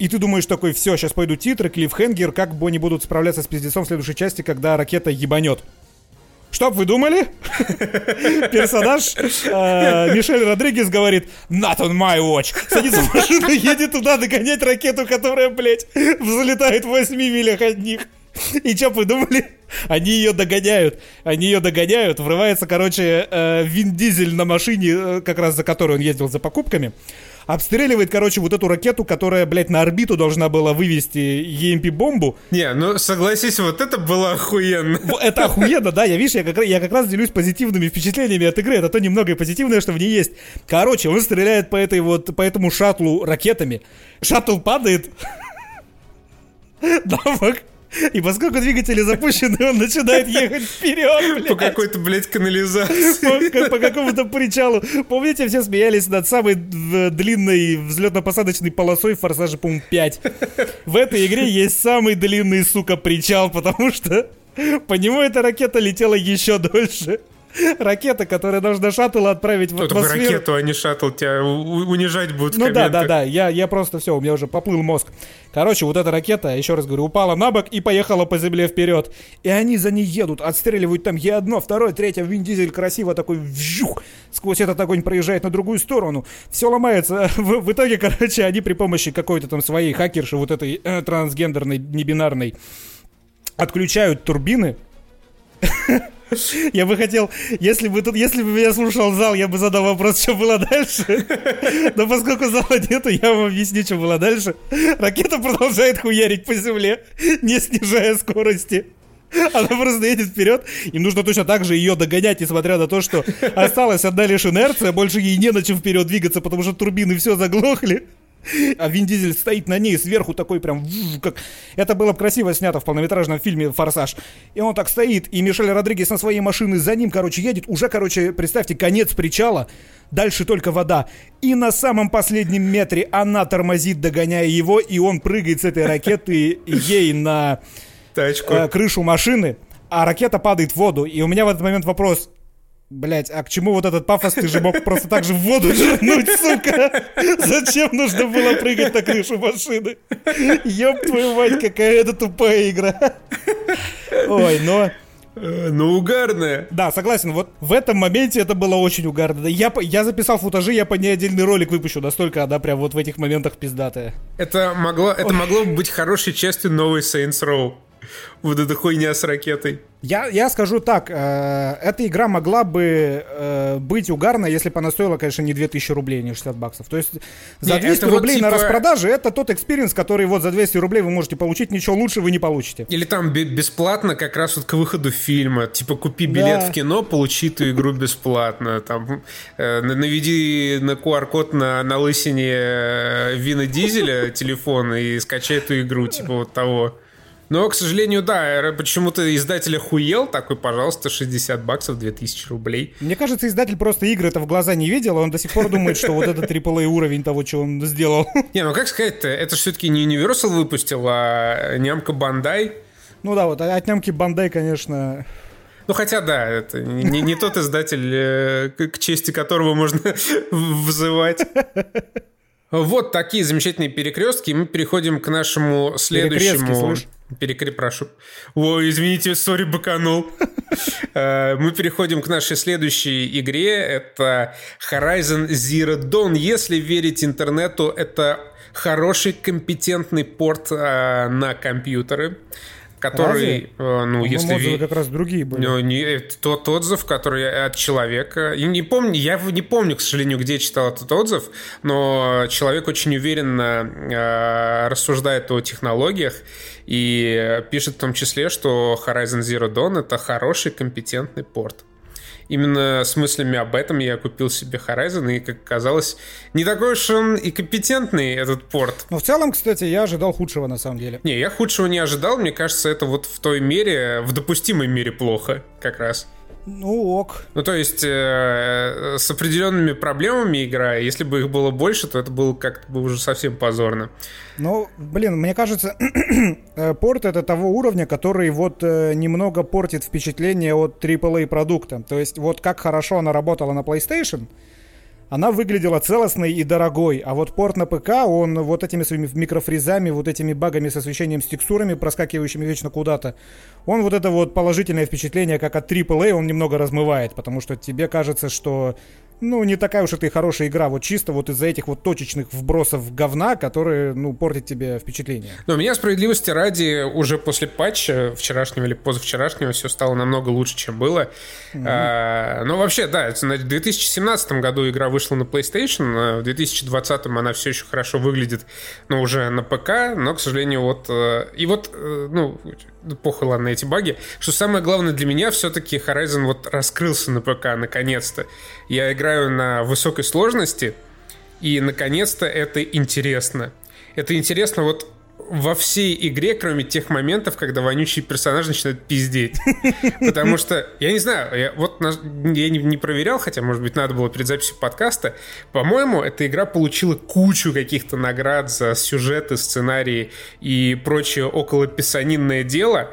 И ты думаешь такой, все, сейчас пойду титры, клиффхенгер, как бы они будут справляться с пиздецом в следующей части, когда ракета ебанет. Что вы думали? Персонаж э, Мишель Родригес говорит Not on my watch Садится в машину, едет туда догонять ракету, которая, блядь, взлетает в 8 милях от них. И что вы думали? Они ее догоняют. Они ее догоняют. Врывается, короче, э, Вин Дизель на машине, э, как раз за которой он ездил за покупками обстреливает, короче, вот эту ракету, которая, блядь, на орбиту должна была вывести EMP-бомбу. Не, ну согласись, вот это было охуенно. Это охуенно, да, я, видишь, я как, я как раз делюсь позитивными впечатлениями от игры, это то немногое позитивное, что в ней есть. Короче, он стреляет по этой вот, по этому шаттлу ракетами. Шаттл падает. Дамок и поскольку двигатели запущены, он начинает ехать вперед, блядь. По какой-то, блядь, канализации. По, по какому-то причалу. Помните, все смеялись над самой длинной взлетно-посадочной полосой в Форсаже, по-моему, 5. В этой игре есть самый длинный, сука, причал, потому что по нему эта ракета летела еще дольше. Ракета, которая должна шаттл отправить в атмосферу. ракету, а не шаттл, тебя унижать будут Ну да, да, да, я, я просто все, у меня уже поплыл мозг. Короче, вот эта ракета, еще раз говорю, упала на бок и поехала по земле вперед. И они за ней едут, отстреливают там е одно, второе, третье, Вин Дизель красиво такой вжух, сквозь этот огонь проезжает на другую сторону. Все ломается. В, в итоге, короче, они при помощи какой-то там своей хакерши, вот этой э, трансгендерной, небинарной, отключают турбины Я бы хотел, если бы тут, если бы меня слушал зал, я бы задал вопрос, что было дальше. Но поскольку зала нету, я вам объясню, что было дальше. Ракета продолжает хуярить по земле, не снижая скорости. Она просто едет вперед. Им нужно точно так же ее догонять, несмотря на то, что осталась одна лишь инерция, больше ей не на чем вперед двигаться, потому что турбины все заглохли. А Вин Дизель стоит на ней сверху такой прям, как... Это было красиво снято в полнометражном фильме «Форсаж». И он так стоит, и Мишель Родригес на своей машине за ним, короче, едет. Уже, короче, представьте, конец причала. Дальше только вода. И на самом последнем метре она тормозит, догоняя его, и он прыгает с этой ракеты ей на Тачку. Э, крышу машины, а ракета падает в воду. И у меня в этот момент вопрос, Блять, а к чему вот этот пафос? Ты же мог просто так же в воду жирнуть, сука! Зачем нужно было прыгать на крышу машины? Ёб твою мать, какая это тупая игра. Ой, но... Ну, угарная. Да, согласен. Вот в этом моменте это было очень угарно. Я, я записал футажи, я по ней отдельный ролик выпущу. Настолько она прям вот в этих моментах пиздатая. Это могло, это могло быть хорошей частью новой Saints Row. Вот эта хуйня с ракетой. Я, я скажу так, э, эта игра могла бы э, быть угарной, если бы она стоила, конечно, не 2000 рублей, не 60 баксов. То есть за не, 200 рублей вот, типа... на распродаже это тот experience, который вот за 200 рублей вы можете получить, ничего лучше вы не получите. Или там бесплатно как раз вот к выходу фильма, типа купи билет да. в кино, получи эту игру бесплатно, там э, наведи на QR-код на, на лысине э, Вина Дизеля телефон и скачай эту игру, типа вот того. Но, к сожалению, да, почему-то издатель охуел, такой, пожалуйста, 60 баксов, 2000 рублей. Мне кажется, издатель просто игры это в глаза не видел, он до сих пор думает, что вот это AAA уровень того, что он сделал. Не, ну как сказать-то, это все-таки не Universal выпустил, а нямка Бандай. Ну да, вот от нямки Бандай, конечно... Ну, хотя, да, это не, не тот издатель, э, к чести которого можно взывать. Вот такие замечательные перекрестки. Мы переходим к нашему следующему... Перекрестки, прошу. Ой, извините, сори, баканул. Э, мы переходим к нашей следующей игре. Это Horizon Zero Dawn. Если верить интернету, это хороший, компетентный порт э, на компьютеры который, э, ну, если... Отзывы как раз другие были. Ну, не, тот отзыв, который от человека... Я не помню, я не помню, к сожалению, где читал этот отзыв, но человек очень уверенно э, рассуждает о технологиях и пишет в том числе, что Horizon Zero Dawn — это хороший, компетентный порт именно с мыслями об этом я купил себе Horizon, и, как оказалось, не такой уж он и компетентный, этот порт. Но в целом, кстати, я ожидал худшего, на самом деле. Не, я худшего не ожидал, мне кажется, это вот в той мере, в допустимой мере плохо, как раз. Ну ок. Ну то есть э, с определенными проблемами игра, если бы их было больше, то это было как-то бы уже совсем позорно. Ну, блин, мне кажется, э, порт это того уровня, который вот э, немного портит впечатление от AAA продукта. То есть вот как хорошо она работала на PlayStation, она выглядела целостной и дорогой. А вот порт на ПК, он вот этими своими микрофризами, вот этими багами с освещением, с текстурами, проскакивающими вечно куда-то, он вот это вот положительное впечатление, как от AAA, он немного размывает, потому что тебе кажется, что ну, не такая уж это и хорошая игра, вот чисто вот из-за этих вот точечных вбросов говна, которые, ну, портят тебе впечатление. Но у меня справедливости ради уже после патча вчерашнего или позавчерашнего все стало намного лучше, чем было. Mm-hmm. А, ну, вообще, да, в 2017 году игра вышла на PlayStation, а в 2020 она все еще хорошо выглядит, но уже на ПК, но, к сожалению, вот... Э, и вот, э, ну, похуй, ладно, эти баги. Что самое главное для меня, все-таки Horizon вот раскрылся на ПК, наконец-то. Я играю на высокой сложности, и, наконец-то, это интересно. Это интересно вот во всей игре, кроме тех моментов, когда вонючий персонаж начинает пиздеть. Потому что, я не знаю, я, вот я не, не проверял, хотя, может быть, надо было перед записью подкаста. По-моему, эта игра получила кучу каких-то наград за сюжеты, сценарии и прочее около писанинное дело.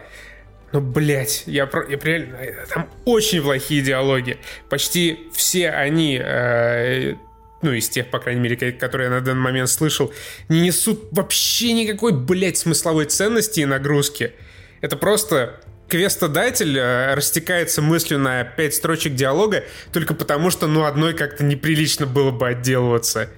Но, блядь, я, я реально... Там очень плохие диалоги. Почти все они э, ну, из тех, по крайней мере, которые я на данный момент слышал, не несут вообще никакой, блядь, смысловой ценности и нагрузки. Это просто квестодатель э, растекается мыслью на пять строчек диалога только потому, что, ну, одной как-то неприлично было бы отделываться.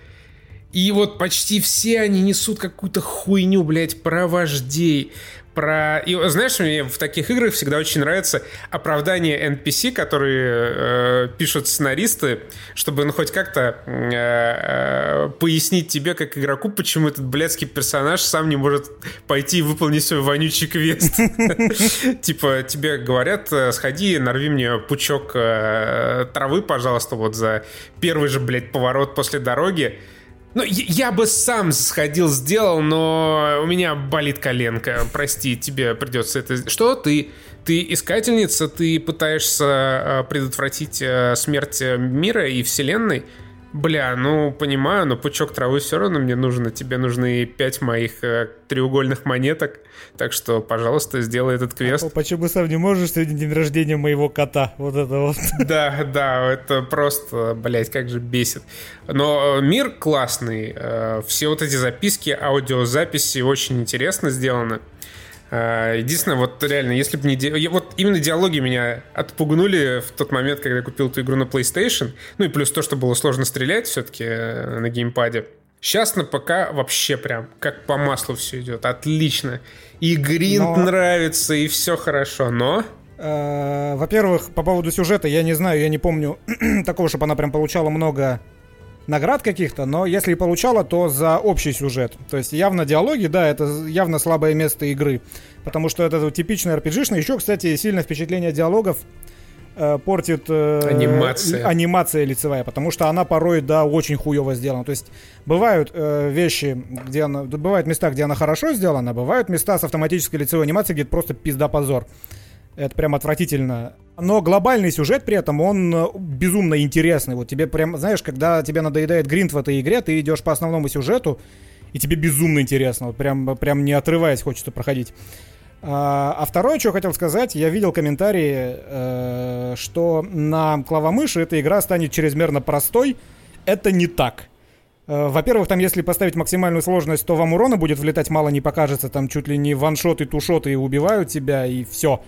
И вот почти все они несут какую-то хуйню, блядь, про вождей, про... И знаешь, мне в таких играх всегда очень нравится оправдание NPC, которые э, пишут сценаристы, чтобы ну, хоть как-то э, э, пояснить тебе, как игроку, почему этот блядский персонаж сам не может пойти и выполнить свой вонючий квест. Типа тебе говорят, э, сходи, нарви мне пучок э, травы, пожалуйста, вот за первый же, блядь, поворот после дороги. Ну, я бы сам сходил, сделал, но у меня болит коленка. Прости, тебе придется это... Что ты? Ты искательница? Ты пытаешься э, предотвратить э, смерть мира и вселенной? Бля, ну, понимаю, но пучок травы все равно мне нужен, а тебе нужны пять моих э, треугольных монеток, так что, пожалуйста, сделай этот квест. А почему сам не можешь сегодня день рождения моего кота? Вот это вот. Да, да, это просто, блядь, как же бесит. Но э, мир классный, э, все вот эти записки, аудиозаписи очень интересно сделаны. А, единственное, вот реально, если бы не... Ди... Вот именно диалоги меня отпугнули в тот момент, когда я купил эту игру на PlayStation. Ну и плюс то, что было сложно стрелять все-таки э, на геймпаде. Сейчас на ПК вообще прям как по маслу все идет. Отлично. И гринт но... нравится, и все хорошо, но... Э, во-первых, по поводу сюжета, я не знаю, я не помню такого, чтобы она прям получала много наград каких-то, но если и получала, то за общий сюжет. То есть явно диалоги, да, это явно слабое место игры. Потому что это типичный RPG-шный. Еще, кстати, сильное впечатление диалогов э, портит э, анимация. анимация лицевая, потому что она порой, да, очень хуево сделана. То есть бывают э, вещи, где она... Бывают места, где она хорошо сделана, бывают места с автоматической лицевой анимацией, где это просто пизда-позор. Это прям отвратительно. Но глобальный сюжет при этом, он э, безумно интересный. Вот тебе прям, знаешь, когда тебе надоедает гринт в этой игре, ты идешь по основному сюжету, и тебе безумно интересно. Вот прям, прям не отрываясь хочется проходить. А, а второе, что хотел сказать, я видел комментарии, э, что на клавомыши эта игра станет чрезмерно простой. Это не так. Э, во-первых, там, если поставить максимальную сложность, то вам урона будет влетать мало не покажется. Там чуть ли не ваншоты, тушоты убивают тебя, и все.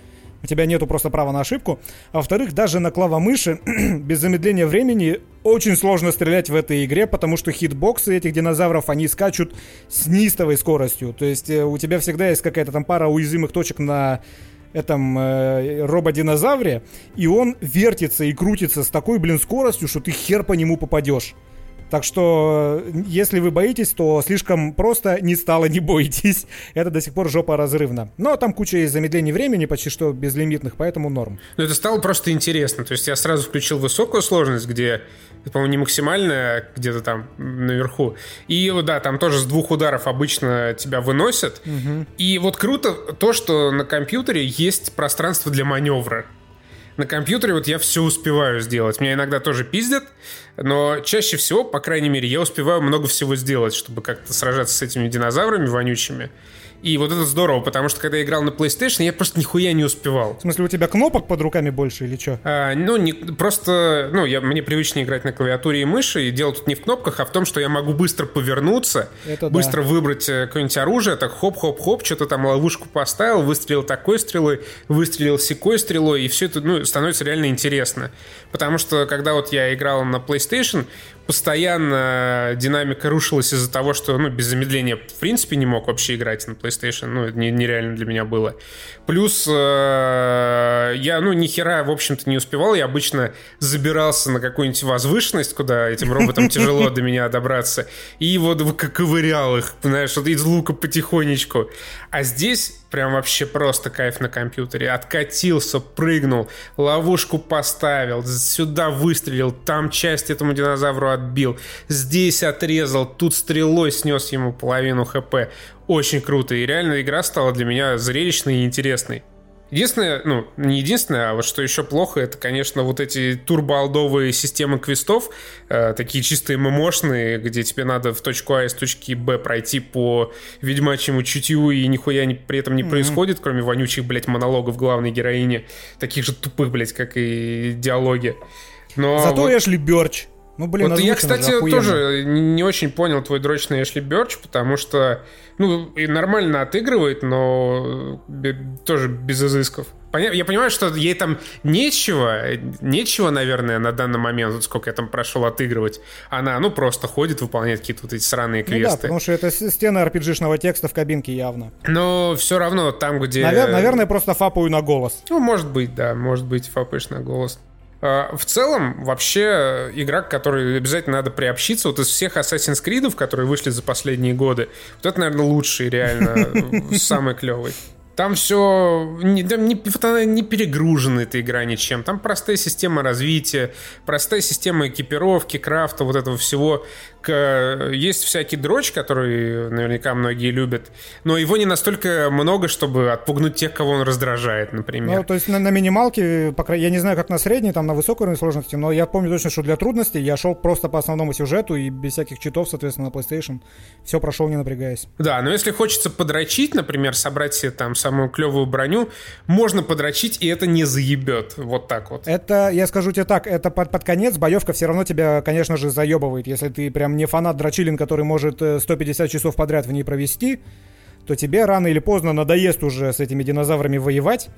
У тебя нету просто права на ошибку. А во-вторых, даже на клавомыши без замедления времени очень сложно стрелять в этой игре, потому что хитбоксы этих динозавров, они скачут с нистовой скоростью. То есть э, у тебя всегда есть какая-то там пара уязвимых точек на этом э, рободинозавре, и он вертится и крутится с такой, блин, скоростью, что ты хер по нему попадешь. Так что, если вы боитесь, то слишком просто не стало, не бойтесь. Это до сих пор жопа разрывно. Но там куча есть замедлений времени, почти что безлимитных, поэтому норм. Ну, это стало просто интересно. То есть я сразу включил высокую сложность, где, по-моему, не максимальная, где-то там наверху. И, да, там тоже с двух ударов обычно тебя выносят. Угу. И вот круто то, что на компьютере есть пространство для маневра. На компьютере вот я все успеваю сделать. Меня иногда тоже пиздят, но чаще всего, по крайней мере, я успеваю много всего сделать, чтобы как-то сражаться с этими динозаврами вонючими. И вот это здорово, потому что когда я играл на PlayStation, я просто нихуя не успевал. В смысле, у тебя кнопок под руками больше или что? А, ну, не, просто, ну, я, мне привычнее играть на клавиатуре и мыши, и дело тут не в кнопках, а в том, что я могу быстро повернуться, это быстро да. выбрать э, какое-нибудь оружие, так хоп-хоп-хоп, что-то там ловушку поставил, выстрелил такой стрелой, выстрелил секой стрелой, и все это, ну, становится реально интересно. Потому что, когда вот я играл на PlayStation, постоянно динамика рушилась из-за того, что, ну, без замедления в принципе не мог вообще играть на PlayStation, ну, это нереально для меня было. Плюс э, я, ну, ни хера, в общем-то, не успевал, я обычно забирался на какую-нибудь возвышенность, куда этим роботам тяжело до меня добраться, и вот ковырял их, знаешь, из лука потихонечку. А здесь прям вообще просто кайф на компьютере. Откатился, прыгнул, ловушку поставил, сюда выстрелил, там часть этому динозавру отбил, здесь отрезал, тут стрелой снес ему половину хп. Очень круто. И реально игра стала для меня зрелищной и интересной. Единственное, ну, не единственное, а вот что еще плохо, это, конечно, вот эти турбоалдовые системы квестов, э, такие чистые ММОшные, где тебе надо в точку А из точки Б пройти по ведьмачьему чутью, и нихуя не, при этом не mm-hmm. происходит, кроме вонючих, блядь, монологов главной героини, таких же тупых, блядь, как и диалоги. Но Зато вот... Эшли Бёрч ну, блин, вот я, кстати, тоже не очень понял твой дрочный Эшли Бёрч, потому что, ну, и нормально отыгрывает, но тоже без изысков. Я понимаю, что ей там нечего, нечего, наверное, на данный момент, вот сколько я там прошел отыгрывать. Она, ну, просто ходит, выполняет какие-то вот эти сраные квесты. Ну да, потому что это стены RPG-шного текста в кабинке явно. Но все равно там, где... Навер- наверное, просто фапаю на голос. Ну, может быть, да, может быть, фапаешь на голос. А, в целом, вообще, игра, к которой обязательно надо приобщиться, вот из всех Assassin's Creed, которые вышли за последние годы, вот это, наверное, лучший, реально, самый клевый. Там все не, там не, вот она не перегружена эта игра ничем. Там простая система развития, простая система экипировки, крафта, вот этого всего. Есть всякий дрочь, который наверняка многие любят, но его не настолько много, чтобы отпугнуть тех, кого он раздражает, например. Ну, то есть на, на минималке, по крайней, я не знаю, как на средней, там на высокой уровне сложности, но я помню точно, что для трудностей я шел просто по основному сюжету и без всяких читов, соответственно, на PlayStation. Все прошел, не напрягаясь. Да, но если хочется подрочить, например, собрать себе там самую клевую броню, можно подрочить, и это не заебет. Вот так вот. Это, я скажу тебе так, это под, под конец боевка все равно тебя, конечно же, заебывает. Если ты прям не фанат дрочилин, который может 150 э, часов подряд в ней провести, то тебе рано или поздно надоест уже с этими динозаврами воевать.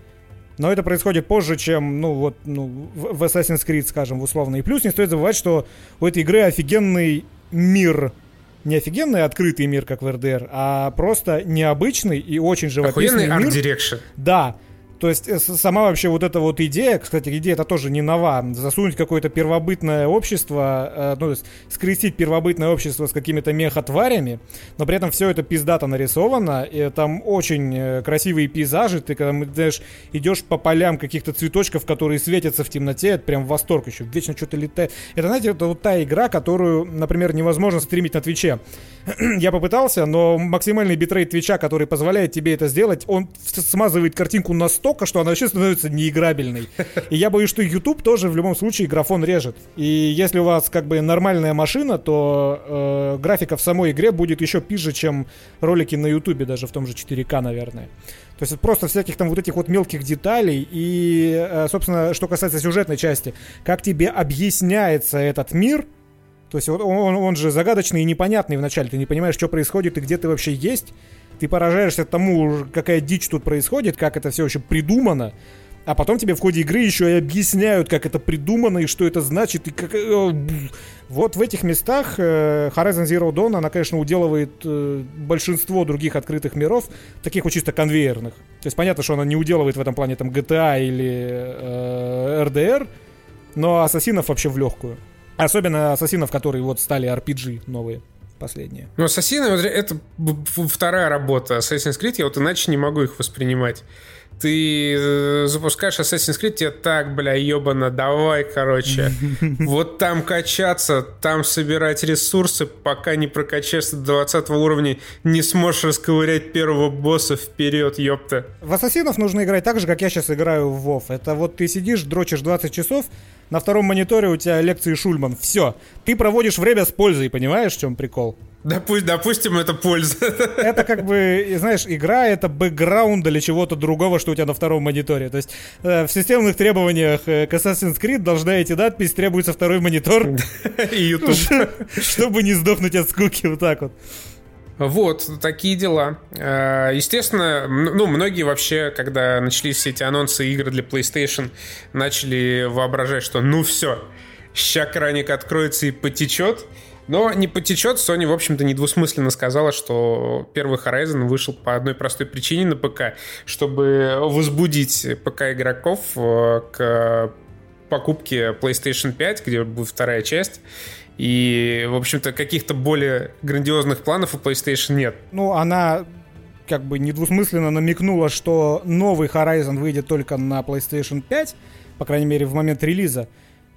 Но это происходит позже, чем, ну, вот, ну, в Assassin's Creed, скажем, условно. И плюс не стоит забывать, что у этой игры офигенный мир. Не офигенный открытый мир, как в РДР, а просто необычный и очень живописный Охуенный мир. art direction. Да. То есть э, сама вообще вот эта вот идея, кстати, идея это тоже не нова, засунуть какое-то первобытное общество, э, ну, то есть скрестить первобытное общество с какими-то мехотварями, но при этом все это пиздато нарисовано, и там очень э, красивые пейзажи, ты когда, знаешь, идешь по полям каких-то цветочков, которые светятся в темноте, это прям восторг еще, вечно что-то летает. Это, знаете, это вот та игра, которую, например, невозможно стримить на Твиче. Я попытался, но максимальный битрейт Твича, который позволяет тебе это сделать, он смазывает картинку на 100 настолько, что она вообще становится неиграбельной. И я боюсь, что YouTube тоже в любом случае графон режет. И если у вас как бы нормальная машина, то э, графика в самой игре будет еще пизже, чем ролики на YouTube, даже в том же 4К, наверное. То есть просто всяких там вот этих вот мелких деталей. И, э, собственно, что касается сюжетной части, как тебе объясняется этот мир, то есть он, он, он же загадочный и непонятный вначале. Ты не понимаешь, что происходит и где ты вообще есть ты поражаешься тому, какая дичь тут происходит, как это все вообще придумано, а потом тебе в ходе игры еще и объясняют, как это придумано и что это значит. И как... Э, вот в этих местах э, Horizon Zero Dawn, она, конечно, уделывает э, большинство других открытых миров, таких вот чисто конвейерных. То есть понятно, что она не уделывает в этом плане там GTA или э, RDR, но ассасинов вообще в легкую. Особенно ассасинов, которые вот стали RPG новые последние. Ну, Ассасины, это вторая работа Assassin's Creed, я вот иначе не могу их воспринимать. Ты э, запускаешь Assassin's Creed, тебе так, бля, ебано, давай, короче. Вот там качаться, там собирать ресурсы, пока не прокачаешься до 20 уровня, не сможешь расковырять первого босса вперед, ёпта. В Ассасинов нужно играть так же, как я сейчас играю в WoW. Это вот ты сидишь, дрочишь 20 часов, на втором мониторе у тебя лекции Шульман. Все. Ты проводишь время с пользой, понимаешь, в чем прикол? Допу- допустим, это польза. Это как бы, знаешь, игра это бэкграунд или чего-то другого, что у тебя на втором мониторе. То есть э, в системных требованиях э, к Assassin's Creed должна идти надпись «Требуется второй монитор». И YouTube. Чтобы не сдохнуть от скуки, вот так вот. Вот, такие дела. Э, естественно, ну, многие вообще, когда начались все эти анонсы игр для PlayStation, начали воображать, что ну все, ща краник откроется и потечет. Но не потечет, Sony, в общем-то, недвусмысленно сказала, что первый Horizon вышел по одной простой причине на ПК, чтобы возбудить ПК-игроков э, к покупке PlayStation 5, где будет вторая часть. И, в общем-то, каких-то более грандиозных планов у PlayStation нет. Ну, она как бы недвусмысленно намекнула, что новый Horizon выйдет только на PlayStation 5, по крайней мере, в момент релиза.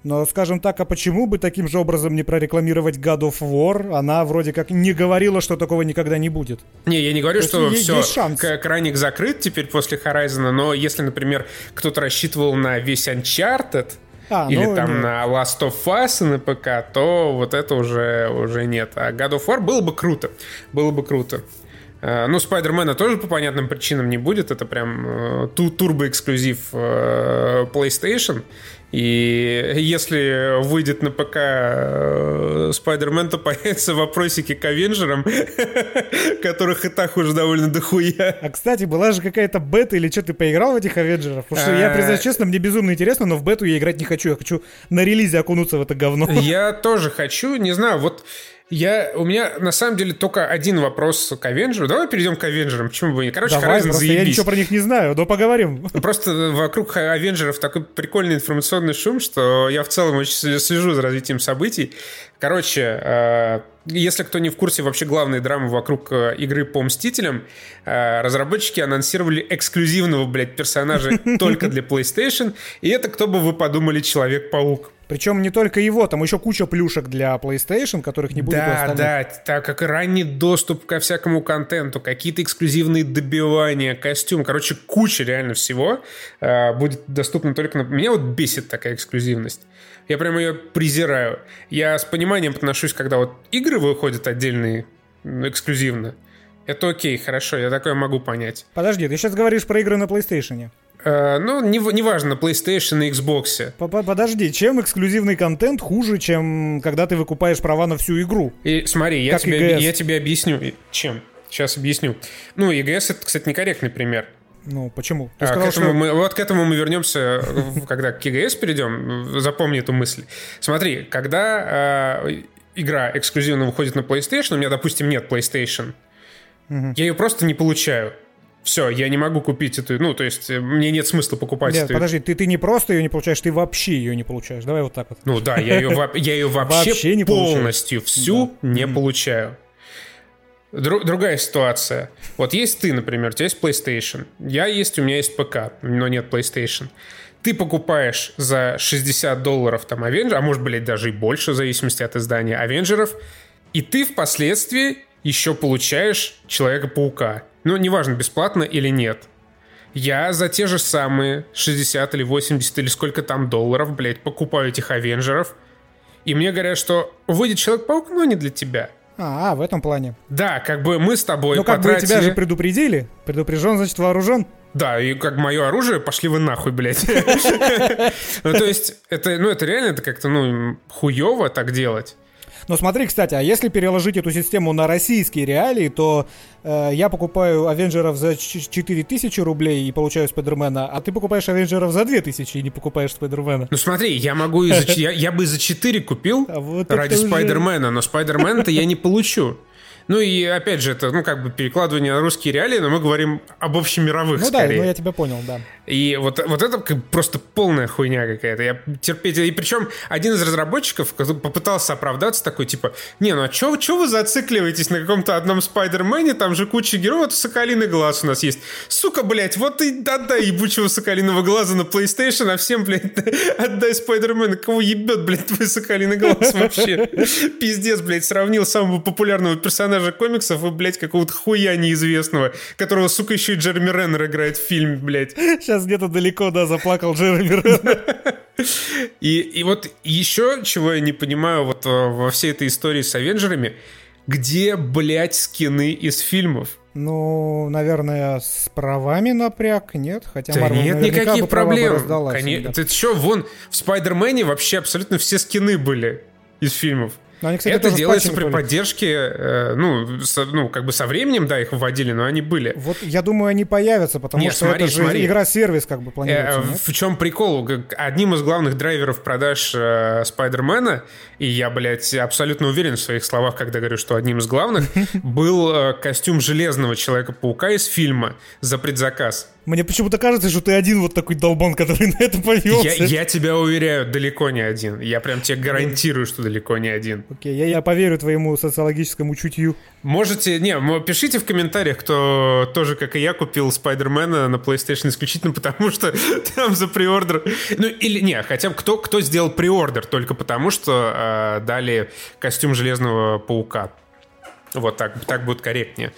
Но, скажем так, а почему бы таким же образом не прорекламировать God of War? Она вроде как не говорила, что такого никогда не будет. Не, я не говорю, То что все, шанс. краник закрыт теперь после Horizon, но если, например, кто-то рассчитывал на весь Uncharted, а, или ну, там нет. на Last of Us на ПК, то вот это уже, уже нет. А God of War было бы круто. Было бы круто. Э, ну, Спайдермена тоже по понятным причинам не будет. Это прям э, турбо-эксклюзив э, PlayStation. И если выйдет на ПК Спайдермен, то появятся вопросики к Авенджерам, которых и так уже довольно дохуя. А, кстати, была же какая-то бета или что, ты поиграл в этих Авенджеров? Потому что я, признаюсь честно, мне безумно интересно, но в бету я играть не хочу. Я хочу на релизе окунуться в это говно. Я тоже хочу, не знаю, вот я, у меня на самом деле только один вопрос к Авенджеру. Давай перейдем к Авенджерам. Почему бы не? Короче, Давай, Horizon заебись. Я ничего про них не знаю, но поговорим. Просто вокруг Авенджеров такой прикольный информационный шум, что я в целом очень слежу за развитием событий. Короче, э, если кто не в курсе вообще главной драмы вокруг э, игры по Мстителям, э, разработчики анонсировали эксклюзивного, блядь, персонажа только для PlayStation, и это, кто бы вы подумали, Человек-паук. Причем не только его, там еще куча плюшек для PlayStation, которых не будет да, Да, так как ранний доступ ко всякому контенту, какие-то эксклюзивные добивания, костюм, короче, куча реально всего э, будет доступно только на... Меня вот бесит такая эксклюзивность. Я прямо ее презираю. Я с пониманием отношусь, когда вот игры выходят отдельные, эксклюзивно. Это окей, хорошо, я такое могу понять. Подожди, ты сейчас говоришь про игры на PlayStation. Э, ну, неважно, не, PlayStation и Xbox. Подожди, чем эксклюзивный контент хуже, чем когда ты выкупаешь права на всю игру? И смотри, я, тебе, я тебе объясню. Чем? Сейчас объясню. Ну, EGS это, кстати, некорректный пример. Ну, почему? Ты а, сказал, к этому что... мы, вот к этому мы вернемся, когда к EGS перейдем. Запомни эту мысль. Смотри, когда э, игра эксклюзивно выходит на PlayStation, у меня, допустим, нет PlayStation, угу. я ее просто не получаю все, я не могу купить эту, ну, то есть э, мне нет смысла покупать Нет, эту... подожди, ты, ты не просто ее не получаешь, ты вообще ее не получаешь. Давай вот так вот. Ну да, я ее, я ее вообще, вообще не полностью всю да. не mm-hmm. получаю. Дру, другая ситуация. Вот есть ты, например, у тебя есть PlayStation. Я есть, у меня есть ПК, но нет PlayStation. Ты покупаешь за 60 долларов там Avengers, а может, блядь, даже и больше, в зависимости от издания Авенджеров, и ты впоследствии еще получаешь Человека-паука ну, неважно, бесплатно или нет. Я за те же самые 60 или 80 или сколько там долларов, блядь, покупаю этих Авенджеров. И мне говорят, что выйдет Человек-паук, но не для тебя. А, а, в этом плане. Да, как бы мы с тобой Ну, как потратили... бы тебя же предупредили. Предупрежден, значит, вооружен. Да, и как мое оружие, пошли вы нахуй, блядь. Ну, то есть, это, ну, это реально, это как-то, ну, хуево так делать. Но смотри, кстати, а если переложить эту систему на российские реалии, то э, я покупаю Авенджеров за 4000 рублей и получаю Спайдермена, а ты покупаешь Авенджеров за 2000 и не покупаешь Спайдермена. Ну смотри, я могу и за, я, я бы за 4 купил а вот ради Спайдермена, но Спайдермена-то я не получу. Ну и опять же, это, ну, как бы перекладывание на русские реалии, но мы говорим об общемировых ну, скорее. да, ну я тебя понял, да. И вот, вот это просто полная хуйня какая-то. Я терпеть... И причем один из разработчиков попытался оправдаться такой, типа, не, ну а чё, чё вы зацикливаетесь на каком-то одном Спайдермене, там же куча героев, вот Соколиный глаз у нас есть. Сука, блядь, вот и отдай ебучего Соколиного глаза на PlayStation, а всем, блядь, отдай Спайдермена. Кого ебет, блядь, твой Соколиный глаз вообще? Пиздец, блядь, сравнил самого популярного персонажа комиксов и, блядь, какого-то хуя неизвестного, которого, сука, еще и Джереми Реннер играет в фильме, блядь. Где-то далеко, да, заплакал Джереми Реннер. И, и вот еще, чего я не понимаю вот во всей этой истории с Авенджерами, где, блядь, скины из фильмов? Ну, наверное, с правами напряг, нет? Хотя да Marvel нет никаких проблем. Конечно. Ты что, вон, в Спайдермене вообще абсолютно все скины были из фильмов. Но они, кстати, это делается при поддержке, э, ну, со, ну, как бы со временем, да, их вводили, но они были. Вот я думаю, они появятся, потому нет, что смотри, это же смотри. игра-сервис как бы планируется. Э, в чем прикол? Одним из главных драйверов продаж э, Спайдермена, и я, блядь, абсолютно уверен в своих словах, когда говорю, что одним из главных, был э, костюм Железного Человека-паука из фильма за предзаказ. Мне почему-то кажется, что ты один вот такой долбон, который на это повелся. Я, я тебя уверяю, далеко не один. Я прям тебе гарантирую, что далеко не один. Окей, okay, я, я поверю твоему социологическому чутью. Можете, не, пишите в комментариях, кто тоже, как и я, купил Спайдермена на PlayStation исключительно потому, что там за приордер... Ну, или не, хотя бы кто, кто сделал приордер только потому, что э, дали костюм Железного Паука. Вот так, так будет корректнее.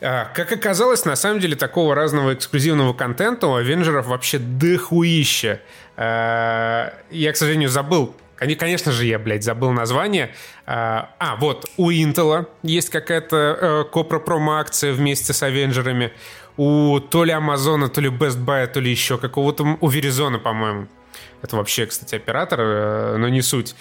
А, как оказалось, на самом деле такого разного эксклюзивного контента у Авенджеров вообще дохуища. А, я, к сожалению, забыл Конечно же, я, блядь, забыл название. А, а вот, у Intel есть какая-то э, Копра промо-акция вместе с Авенджерами. У то ли Амазона, то ли Best Buy, то ли еще какого-то... У Verizon, по-моему. Это вообще, кстати, оператор, э, но не суть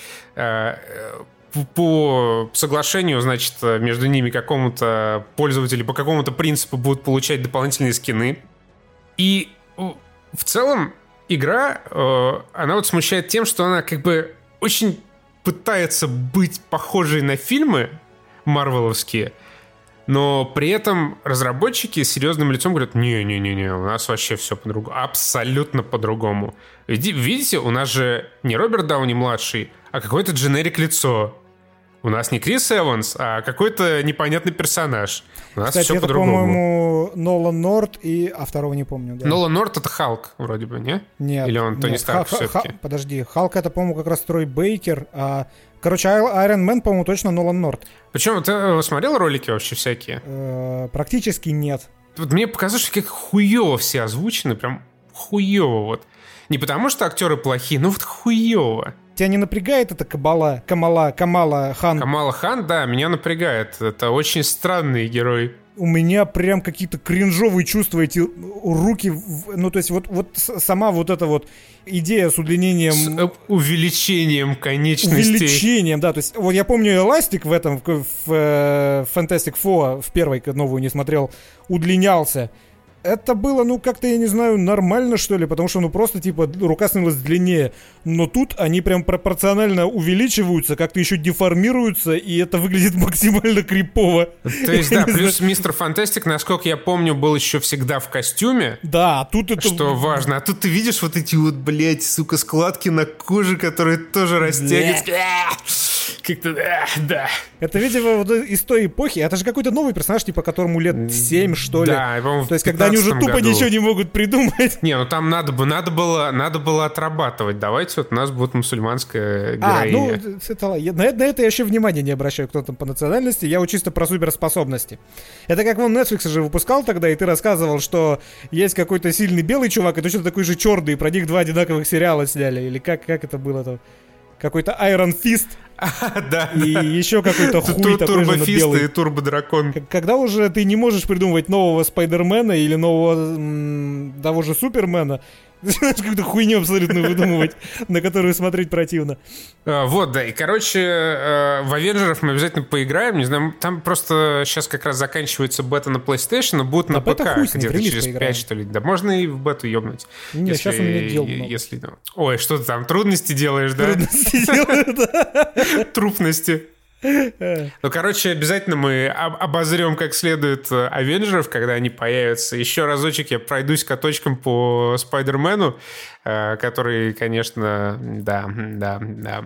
по соглашению, значит, между ними какому-то пользователю по какому-то принципу будут получать дополнительные скины. И в целом игра, э, она вот смущает тем, что она как бы очень пытается быть похожей на фильмы марвеловские, но при этом разработчики с серьезным лицом говорят, не-не-не, у нас вообще все по-другому, абсолютно по-другому. Видите, у нас же не Роберт Дауни младший, а какое-то дженерик лицо. У нас не Крис Эванс, а какой-то непонятный персонаж. У нас Кстати, все это, по-другому. по-моему, Нолан Норт и... А второго не помню. Да. Нолан Норт — это Халк, вроде бы, не? Нет. Или он Тони нет. Старк Ха- все-таки? ха- Подожди, Халк это, по-моему, как раз Трой Бейкер, а... Короче, Айрон Мэн, по-моему, точно Нолан Норт. Причем, ты э, смотрел ролики вообще всякие? Э, практически нет. Вот мне показалось, что как хуево все озвучены, прям хуево вот. Не потому, что актеры плохие, но вот хуево. Тебя не напрягает эта Кабала, Камала, Камала Хан? Камала Хан, да, меня напрягает. Это очень странный герой. У меня прям какие-то кринжовые чувства, эти руки, ну то есть вот, вот сама вот эта вот идея с удлинением... С э, увеличением конечностей. Увеличением, да, то есть вот я помню эластик в этом, в, в, Fantastic Four, в первой новую не смотрел, удлинялся. Это было, ну, как-то, я не знаю, нормально, что ли, потому что, ну, просто, типа, рука становилась длиннее. Но тут они прям пропорционально увеличиваются, как-то еще деформируются, и это выглядит максимально крипово. То есть, да, плюс Мистер Фантастик, насколько я помню, был еще всегда в костюме. Да, а тут это... Что важно. А тут ты видишь вот эти вот, блядь, сука, складки на коже, которые тоже растягиваются. Как-то, да. Это, видимо, вот из той эпохи. Это же какой-то новый персонаж, типа, которому лет 7, что ли. Да, по-моему, То есть, когда они уже 15 тупо году. ничего не могут придумать. Не, ну там надо, надо, было, надо было отрабатывать. Давайте вот у нас будет мусульманская А, ну, героиня. это, я- на, это- на это я еще внимания не обращаю, кто там по национальности. Я вот чисто про суперспособности. Это как вон Netflix же выпускал тогда, и ты рассказывал, что есть какой-то сильный белый чувак, и точно такой же черный, и про них два одинаковых сериала сняли. Или как, как это было-то? Какой-то Iron Fist да, и еще какой-то хуй такой турбофист и турбодракон. Когда уже ты не можешь придумывать нового Спайдермена или нового того же Супермена, какую-то хуйню абсолютно выдумывать, на которую смотреть противно. А, Вот, да, и, короче, э, в Авенджеров мы обязательно поиграем, не знаю, там просто сейчас как раз заканчивается бета на PlayStation, но будут на На ПК где-то через поиграем. 5, что ли. Да можно и в бету ёбнуть. Не, если- сейчас у меня дел. Если, ну, Ой, что ты там, трудности делаешь, да? Трудности делают, да. Трупности. Ну, короче, обязательно мы об- обозрем как следует э, Авенджеров, когда они появятся. Еще разочек я пройдусь каточком по Спайдермену, э, который, конечно, да, да, да.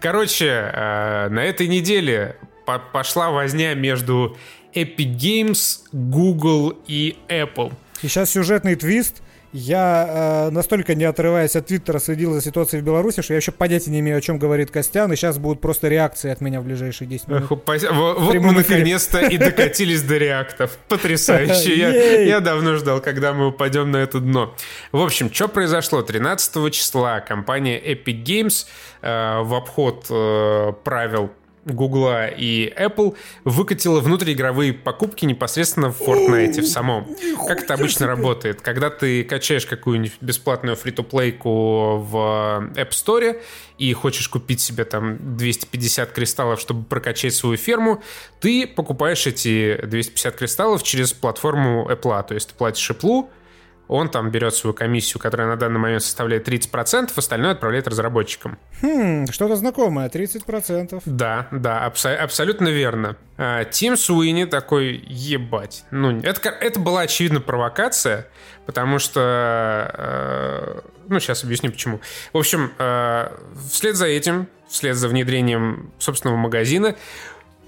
Короче, э, на этой неделе по- пошла возня между Epic Games, Google и Apple. И сейчас сюжетный твист. Я э, настолько не отрываясь от Твиттера следил за ситуацией в Беларуси, что я еще понятия не имею, о чем говорит Костян, и сейчас будут просто реакции от меня в ближайшие 10 минут. Эх, упаси- во- Вот мы наконец-то и докатились до реактов. Потрясающе. Я, я давно ждал, когда мы упадем на это дно. В общем, что произошло? 13 числа компания Epic Games э, в обход э, правил Гугла и Apple выкатила внутриигровые покупки непосредственно в Fortnite в самом. Как это обычно работает? Когда ты качаешь какую-нибудь бесплатную фри-то-плейку в App Store и хочешь купить себе там 250 кристаллов, чтобы прокачать свою ферму, ты покупаешь эти 250 кристаллов через платформу Apple. То есть ты платишь Apple, он там берет свою комиссию, которая на данный момент составляет 30%, остальное отправляет разработчикам. Хм, что-то знакомое, 30%. Да, да, абсо- абсолютно верно. А, Тим Суини такой, ебать. Ну, это, это была очевидно провокация, потому что... э, ну, сейчас объясню почему. В общем, э, вслед за этим, вслед за внедрением собственного магазина,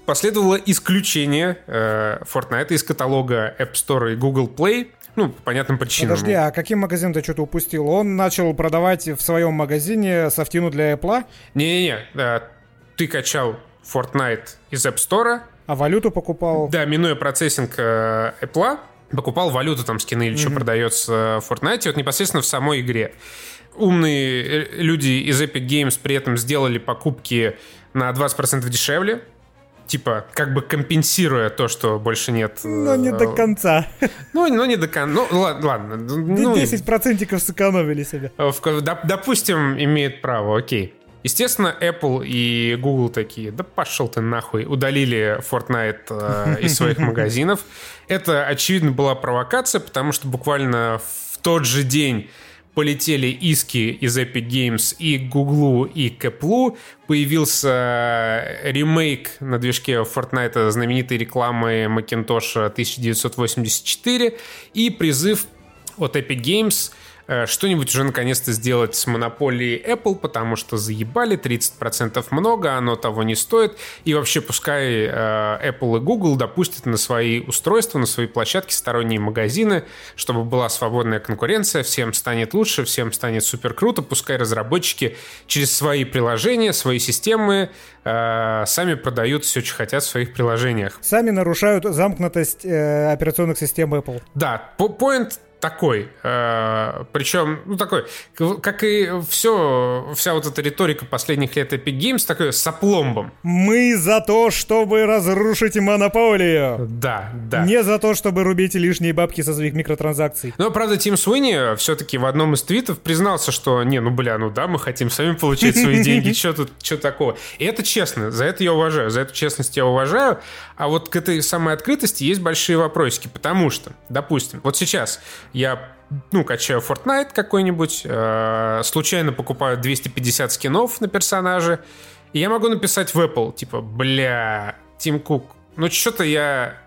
последовало исключение э, Fortnite из каталога App Store и Google Play, ну, по понятным причинам. Подожди, а каким магазин ты что-то упустил? Он начал продавать в своем магазине софтину для Apple, Не-не-не, э, ты качал Fortnite из App Store, а валюту покупал. Да, минуя процессинг э, Apple, покупал валюту, там скины или что продается в Fortnite, вот непосредственно в самой игре. Умные э, люди из Epic Games при этом сделали покупки на 20% дешевле, типа как бы компенсируя то, что больше нет... Но не э, до конца. Ну, ну, не до конца. Ну, ладно, ладно. Ну, 10 процентиков сэкономили себе. Э, в- доп- допустим, имеет право, окей. Естественно, Apple и Google такие, да пошел ты нахуй, удалили Fortnite э, из своих магазинов. Это, очевидно, была провокация, потому что буквально в тот же день полетели иски из Epic Games и Google, и к. Появился ремейк на движке Fortnite знаменитой рекламы Macintosh 1984 и призыв от Epic Games э, что-нибудь уже наконец-то сделать с монополией Apple, потому что заебали, 30% много, оно того не стоит. И вообще пускай э, Apple и Google допустят на свои устройства, на свои площадки сторонние магазины, чтобы была свободная конкуренция, всем станет лучше, всем станет супер круто, пускай разработчики через свои приложения, свои системы э, сами продают все, что хотят в своих приложениях. Сами нарушают замкнутость э, операционных систем Apple. Да, point такой. Э, причем, ну, такой, как и все, вся вот эта риторика последних лет Epic Games, такой с опломбом. Мы за то, чтобы разрушить монополию. Да, да. Не за то, чтобы рубить лишние бабки со своих микротранзакций. Но, правда, Тим Суини все-таки в одном из твитов признался, что, не, ну, бля, ну да, мы хотим сами получать свои деньги, что тут, что такого. И это честно, за это я уважаю, за эту честность я уважаю. А вот к этой самой открытости есть большие вопросики, потому что, допустим, вот сейчас я ну, качаю Fortnite какой-нибудь, э, случайно покупаю 250 скинов на персонаже, и я могу написать в Apple, типа, бля, Тим Кук, ну что-то я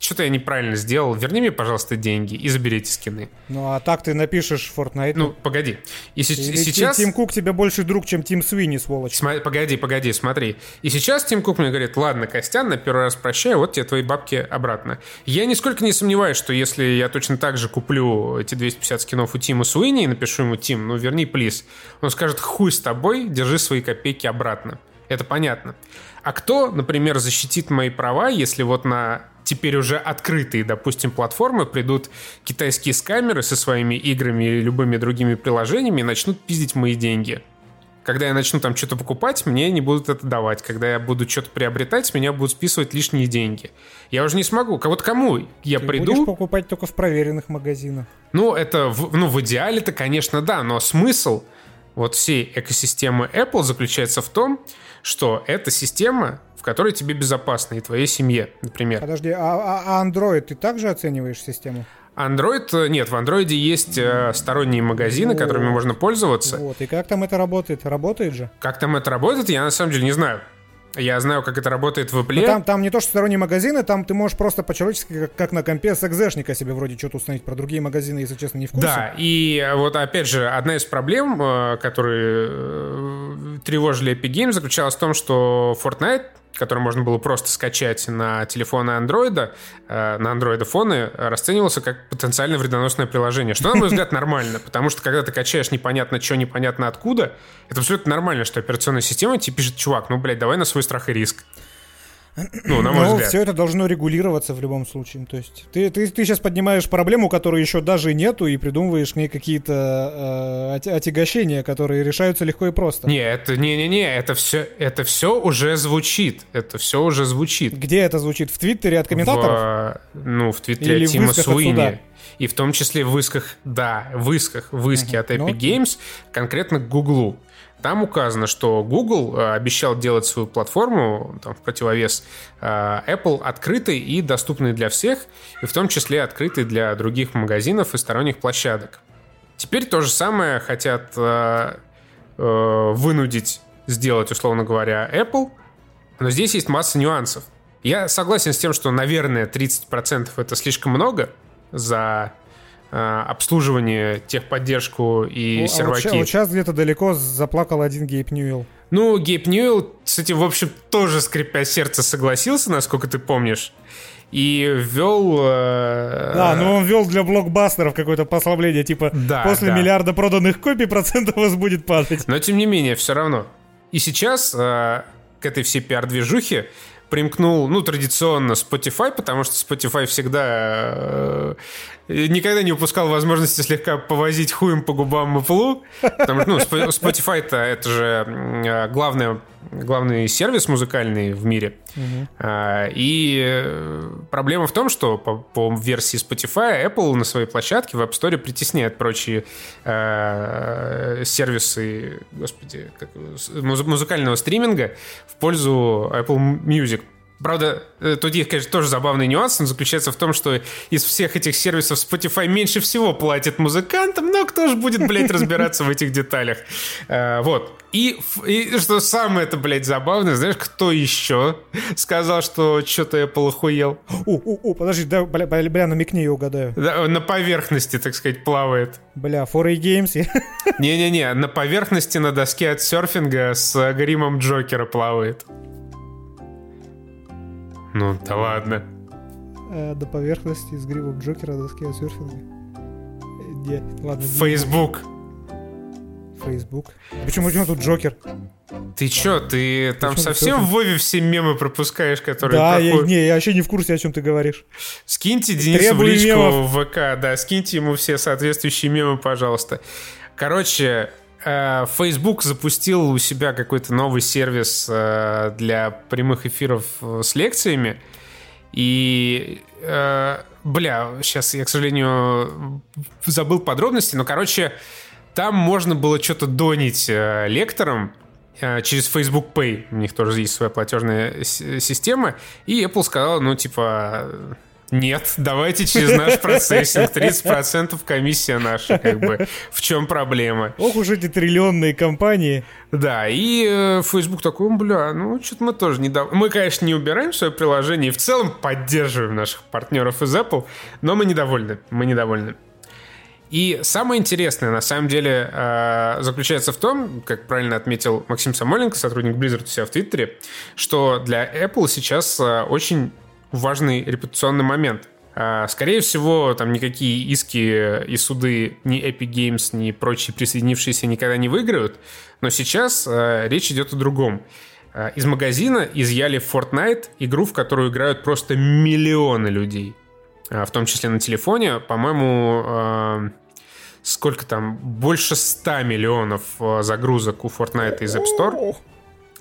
что-то я неправильно сделал, верни мне, пожалуйста, деньги и заберите скины. Ну, а так ты напишешь Fortnite. Ну, погоди. И с- Или сейчас... Тим Кук тебе больше друг, чем Тим Свини, сволочь. Сма- Погоди, погоди, смотри. И сейчас Тим Кук мне говорит, ладно, Костян, на первый раз прощаю, вот тебе твои бабки обратно. Я нисколько не сомневаюсь, что если я точно так же куплю эти 250 скинов у Тима Суини и напишу ему, Тим, ну верни, плиз, он скажет, хуй с тобой, держи свои копейки обратно. Это понятно. А кто, например, защитит мои права, если вот на теперь уже открытые, допустим, платформы придут китайские скамеры со своими играми или любыми другими приложениями и начнут пиздить мои деньги? Когда я начну там что-то покупать, мне не будут это давать. Когда я буду что-то приобретать, с меня будут списывать лишние деньги. Я уже не смогу. Вот кому я Ты приду... будешь покупать только в проверенных магазинах. Ну, это, в- ну, в идеале-то, конечно, да, но смысл вот всей экосистемы Apple заключается в том, что это система, в которой тебе безопасно и твоей семье, например. Подожди, а, а- а Android ты также оцениваешь систему? Android, э, нет, в Android есть э, сторонние магазины, которыми можно пользоваться. Вот, и как там это работает? Работает же? Как там это работает, я на самом деле не знаю. Я знаю, как это работает в Apple. Ну, там, там не то, что сторонние магазины, там ты можешь просто по-человечески, как, как на компе с экзешника себе вроде что-то установить. Про другие магазины, если честно, не в курсе. Да, и э, вот опять же, одна из проблем, э, которые э, тревожили Epic Games, заключалась в том, что Fortnite, который можно было просто скачать на телефоны андроида, э, на андроидофоны, расценивался как потенциально вредоносное приложение. Что, на мой взгляд, нормально, потому что когда ты качаешь непонятно что, непонятно откуда, это абсолютно нормально, что операционная система тебе пишет, чувак, ну, блядь, давай на свой страх и риск. Ну, на мой Но взгляд. все это должно регулироваться в любом случае. То есть ты, ты, ты сейчас поднимаешь проблему, которой еще даже нету, и придумываешь к ней какие-то э, отягощения, которые решаются легко и просто. Не, это не-не-не, это все, это все уже звучит. Это все уже звучит. Где это звучит? В Твиттере от комментаторов? В, ну, в твиттере Или Тима от суда? Суини. И в том числе в исках, да, в исках, в иске от Epic ну. Games, конкретно к Гуглу. Там указано, что Google э, обещал делать свою платформу там, в противовес э, Apple открытой и доступной для всех, и в том числе открытой для других магазинов и сторонних площадок. Теперь то же самое хотят э, э, вынудить сделать, условно говоря, Apple, но здесь есть масса нюансов. Я согласен с тем, что, наверное, 30% это слишком много за обслуживание, техподдержку и Ну, а вот серваки. вот сейчас где-то далеко заплакал один Гейб Ньюэлл. Ну, Гейб Ньюэлл с этим, в общем, тоже, скрипя сердце, согласился, насколько ты помнишь. И ввел... э, Да, ну он ввел для блокбастеров какое-то послабление, типа Да, после да. миллиарда проданных копий процентов у вас будет падать. Но, тем не менее, все равно. И сейчас э, к этой всей пиар-движухе примкнул, ну, традиционно Spotify, потому что Spotify всегда э, никогда не упускал возможности слегка повозить хуем по губам Apple, потому что, ну, Sp- Spotify-то это же э, главное, главный сервис музыкальный в мире. А, И э, проблема в том, что по, по версии Spotify Apple на своей площадке в App Store притесняет прочие э, сервисы, господи, как, музыкального стриминга в пользу Apple Music. Правда, э, тут есть, конечно, тоже забавный нюанс. Он заключается в том, что из всех этих сервисов Spotify меньше всего платит музыкантам, но кто же будет, блядь, разбираться в этих деталях? Э, вот. И, и что самое это, блядь, забавное, знаешь, кто еще сказал, что что-то Apple охуел? О, о, о, подожди, да, бля, бля, намекни, я угадаю. Да, на поверхности, так сказать, плавает. Бля, 4A Games. Не-не-не, на поверхности на доске от серфинга с гримом Джокера плавает. Ну, да ладно. А, до поверхности с грибом Джокера доски от серфинга. Не, ладно. Facebook. Facebook. Почему, почему тут Джокер? Ты чё, ты там Почему совсем в Вове все мемы пропускаешь, которые Да, проходят? я, не, я вообще не в курсе, о чем ты говоришь. Скиньте Денису Требую в личку мемов. в ВК, да, скиньте ему все соответствующие мемы, пожалуйста. Короче, э, Facebook запустил у себя какой-то новый сервис э, для прямых эфиров э, с лекциями. И, бля, сейчас я, к сожалению, забыл подробности, но, короче, там можно было что-то донить лекторам, через Facebook Pay. У них тоже есть своя платежная система. И Apple сказала, ну, типа, нет, давайте через наш процессинг. 30% комиссия наша, как бы. В чем проблема? Ох уж эти триллионные компании. Да, и э, Facebook такой, бля, ну, что-то мы тоже не... Дав... Мы, конечно, не убираем свое приложение и в целом поддерживаем наших партнеров из Apple, но мы недовольны. Мы недовольны. И самое интересное, на самом деле, э, заключается в том, как правильно отметил Максим Самойленко, сотрудник Blizzard у себя в Твиттере, что для Apple сейчас э, очень важный репутационный момент. А, скорее всего, там никакие иски и суды ни Epic Games, ни прочие присоединившиеся никогда не выиграют. Но сейчас э, речь идет о другом. А, из магазина изъяли Fortnite, игру, в которую играют просто миллионы людей. А, в том числе на телефоне. По-моему, сколько там? Больше 100 миллионов загрузок у Fortnite из App Store.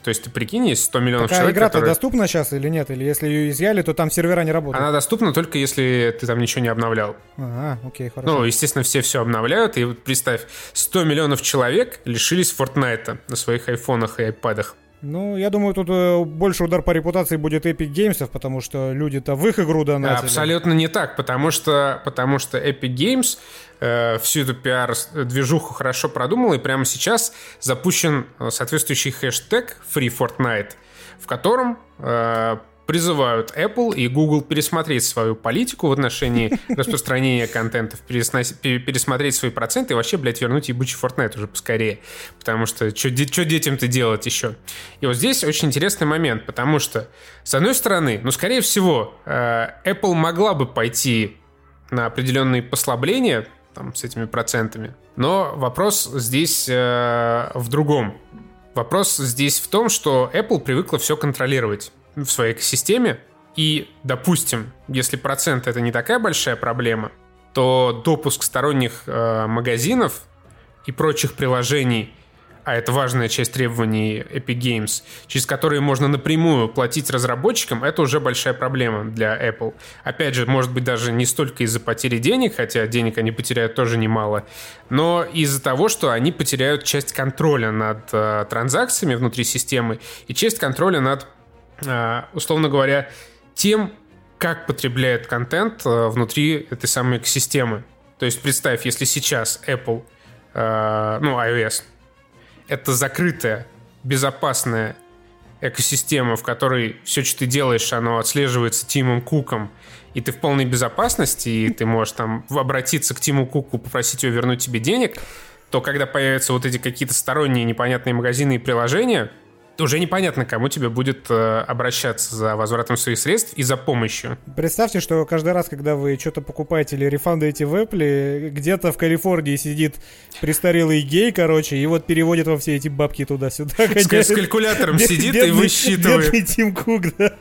То есть ты прикинь, есть 100 миллионов Такая человек, игра-то которые... доступна сейчас или нет? Или если ее изъяли, то там сервера не работают? Она доступна только если ты там ничего не обновлял. Ага, окей, хорошо. Ну, естественно, все все обновляют. И вот представь, 100 миллионов человек лишились Fortnite на своих айфонах и айпадах. Ну, я думаю, тут э, больше удар по репутации будет Epic Games, потому что люди-то в их игру донатили. Абсолютно не так, потому что, потому что Epic Games э, всю эту пиар-движуху хорошо продумал, и прямо сейчас запущен э, соответствующий хэштег Free Fortnite, в котором э, призывают Apple и Google пересмотреть свою политику в отношении распространения контента, пересмотреть свои проценты и вообще, блядь, вернуть ебучий Fortnite уже поскорее. Потому что что детям-то делать еще? И вот здесь очень интересный момент, потому что, с одной стороны, ну, скорее всего, э, Apple могла бы пойти на определенные послабления там, с этими процентами. Но вопрос здесь э, в другом. Вопрос здесь в том, что Apple привыкла все контролировать в своей экосистеме. И, допустим, если процент это не такая большая проблема, то допуск сторонних э, магазинов и прочих приложений а это важная часть требований Epic Games, через которые можно напрямую платить разработчикам, это уже большая проблема для Apple. Опять же, может быть, даже не столько из-за потери денег, хотя денег они потеряют тоже немало, но из-за того, что они потеряют часть контроля над э, транзакциями внутри системы и часть контроля над, условно говоря, тем, как потребляет контент э, внутри этой самой экосистемы. То есть представь, если сейчас Apple, э, ну, iOS, это закрытая, безопасная экосистема, в которой все, что ты делаешь, оно отслеживается Тимом Куком, и ты в полной безопасности, и ты можешь там обратиться к Тиму Куку, попросить его вернуть тебе денег, то когда появятся вот эти какие-то сторонние непонятные магазины и приложения, уже непонятно, кому тебе будет э, обращаться за возвратом своих средств и за помощью. Представьте, что каждый раз, когда вы что-то покупаете или рефандаете в Apple, где-то в Калифорнии сидит престарелый гей, короче, и вот переводит во все эти бабки туда-сюда. С, с калькулятором сидит и высчитывает. Бедный Тим Кук, да.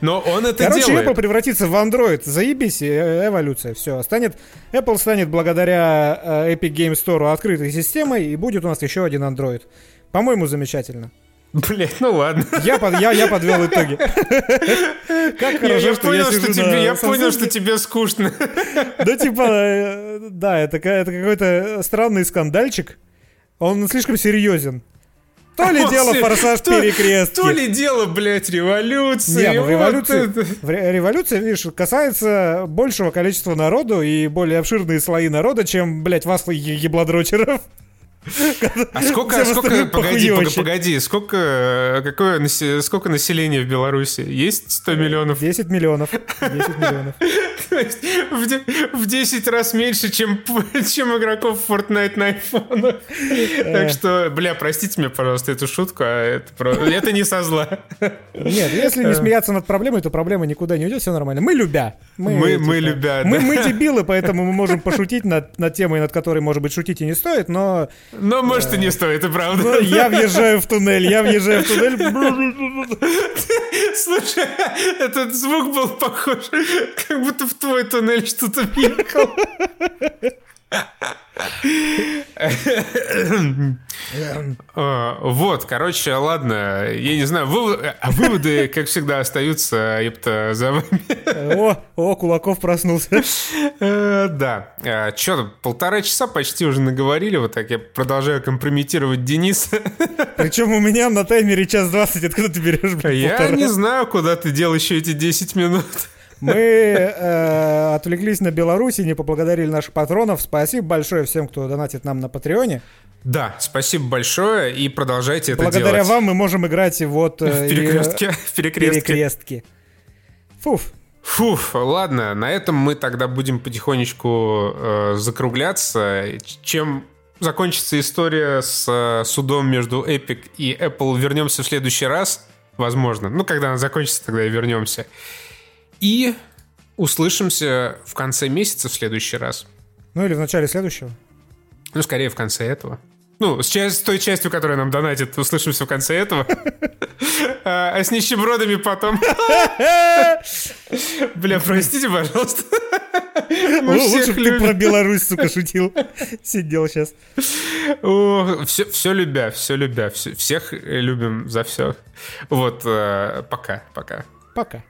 Но он это короче, делает. Apple превратится в Android. Заебись, э, эволюция, все. Станет, Apple станет благодаря э, Epic Game Store открытой системой, и будет у нас еще один Android. По-моему, замечательно. Блять, ну ладно. Я, под, я, я подвел итоги. Как хорошо, я, что понял, я что тебе, Я понял, что тебе скучно. Да типа, э, да, это, это какой-то странный скандальчик. Он слишком серьезен. То ли дело форсаж то, перекрестки. То ли дело, блядь, революции. Не, ну, революция, революция, видишь, касается большего количества народу и более обширные слои народа, чем, блядь, вас, еблодрочеров. А сколько, сколько погоди, погоди, сколько, какое, сколько населения в Беларуси? Есть 100 миллионов? 10 миллионов. 10 миллионов. в 10 раз меньше, чем, чем игроков Fortnite на iPhone. Так что, бля, простите меня, пожалуйста, эту шутку, а это, про... это не со зла. Нет, если не смеяться над проблемой, то проблема никуда не уйдет, все нормально. Мы любя. Мы, мы, мы типа, любя, мы, да. мы дебилы, поэтому мы можем пошутить над, над темой, над которой, может быть, шутить и не стоит, но... Но, может, и не стоит, это правда. Но я въезжаю в туннель, я въезжаю в туннель. Слушай, этот звук был похож, как будто в твой туннель что-то въехало. А, вот, короче, ладно, я не знаю, а выводы, как всегда, остаются, епта, за вами. О, о, Кулаков проснулся. Э, да. А, Че, полтора часа почти уже наговорили, вот так я продолжаю компрометировать Дениса. Причем у меня на таймере час двадцать, откуда ты берешь, Я не знаю, куда ты дел еще эти 10 минут. Мы э, отвлеклись на Беларусь и не поблагодарили наших патронов. Спасибо большое всем, кто донатит нам на Патреоне. Да, спасибо большое и продолжайте это Благодаря делать. Благодаря вам мы можем играть вот... Э, в перекрестке. В перекрестке. перекрестке. Фуф. Фуф, ладно, на этом мы тогда будем потихонечку э, закругляться. Чем закончится история с э, судом между Epic и Apple, вернемся в следующий раз, возможно. Ну, когда она закончится, тогда и вернемся. И услышимся в конце месяца в следующий раз. Ну или в начале следующего. Ну, скорее в конце этого. Ну, с, часть, с той частью, которая нам донатит, услышимся в конце этого. А, а с нищебродами потом. Бля, простите, пожалуйста. Лучше бы ты про Беларусь, сука, шутил. Сидел сейчас. Все, любя, все любя. Всех любим за все. Вот, э, пока, пока. Пока.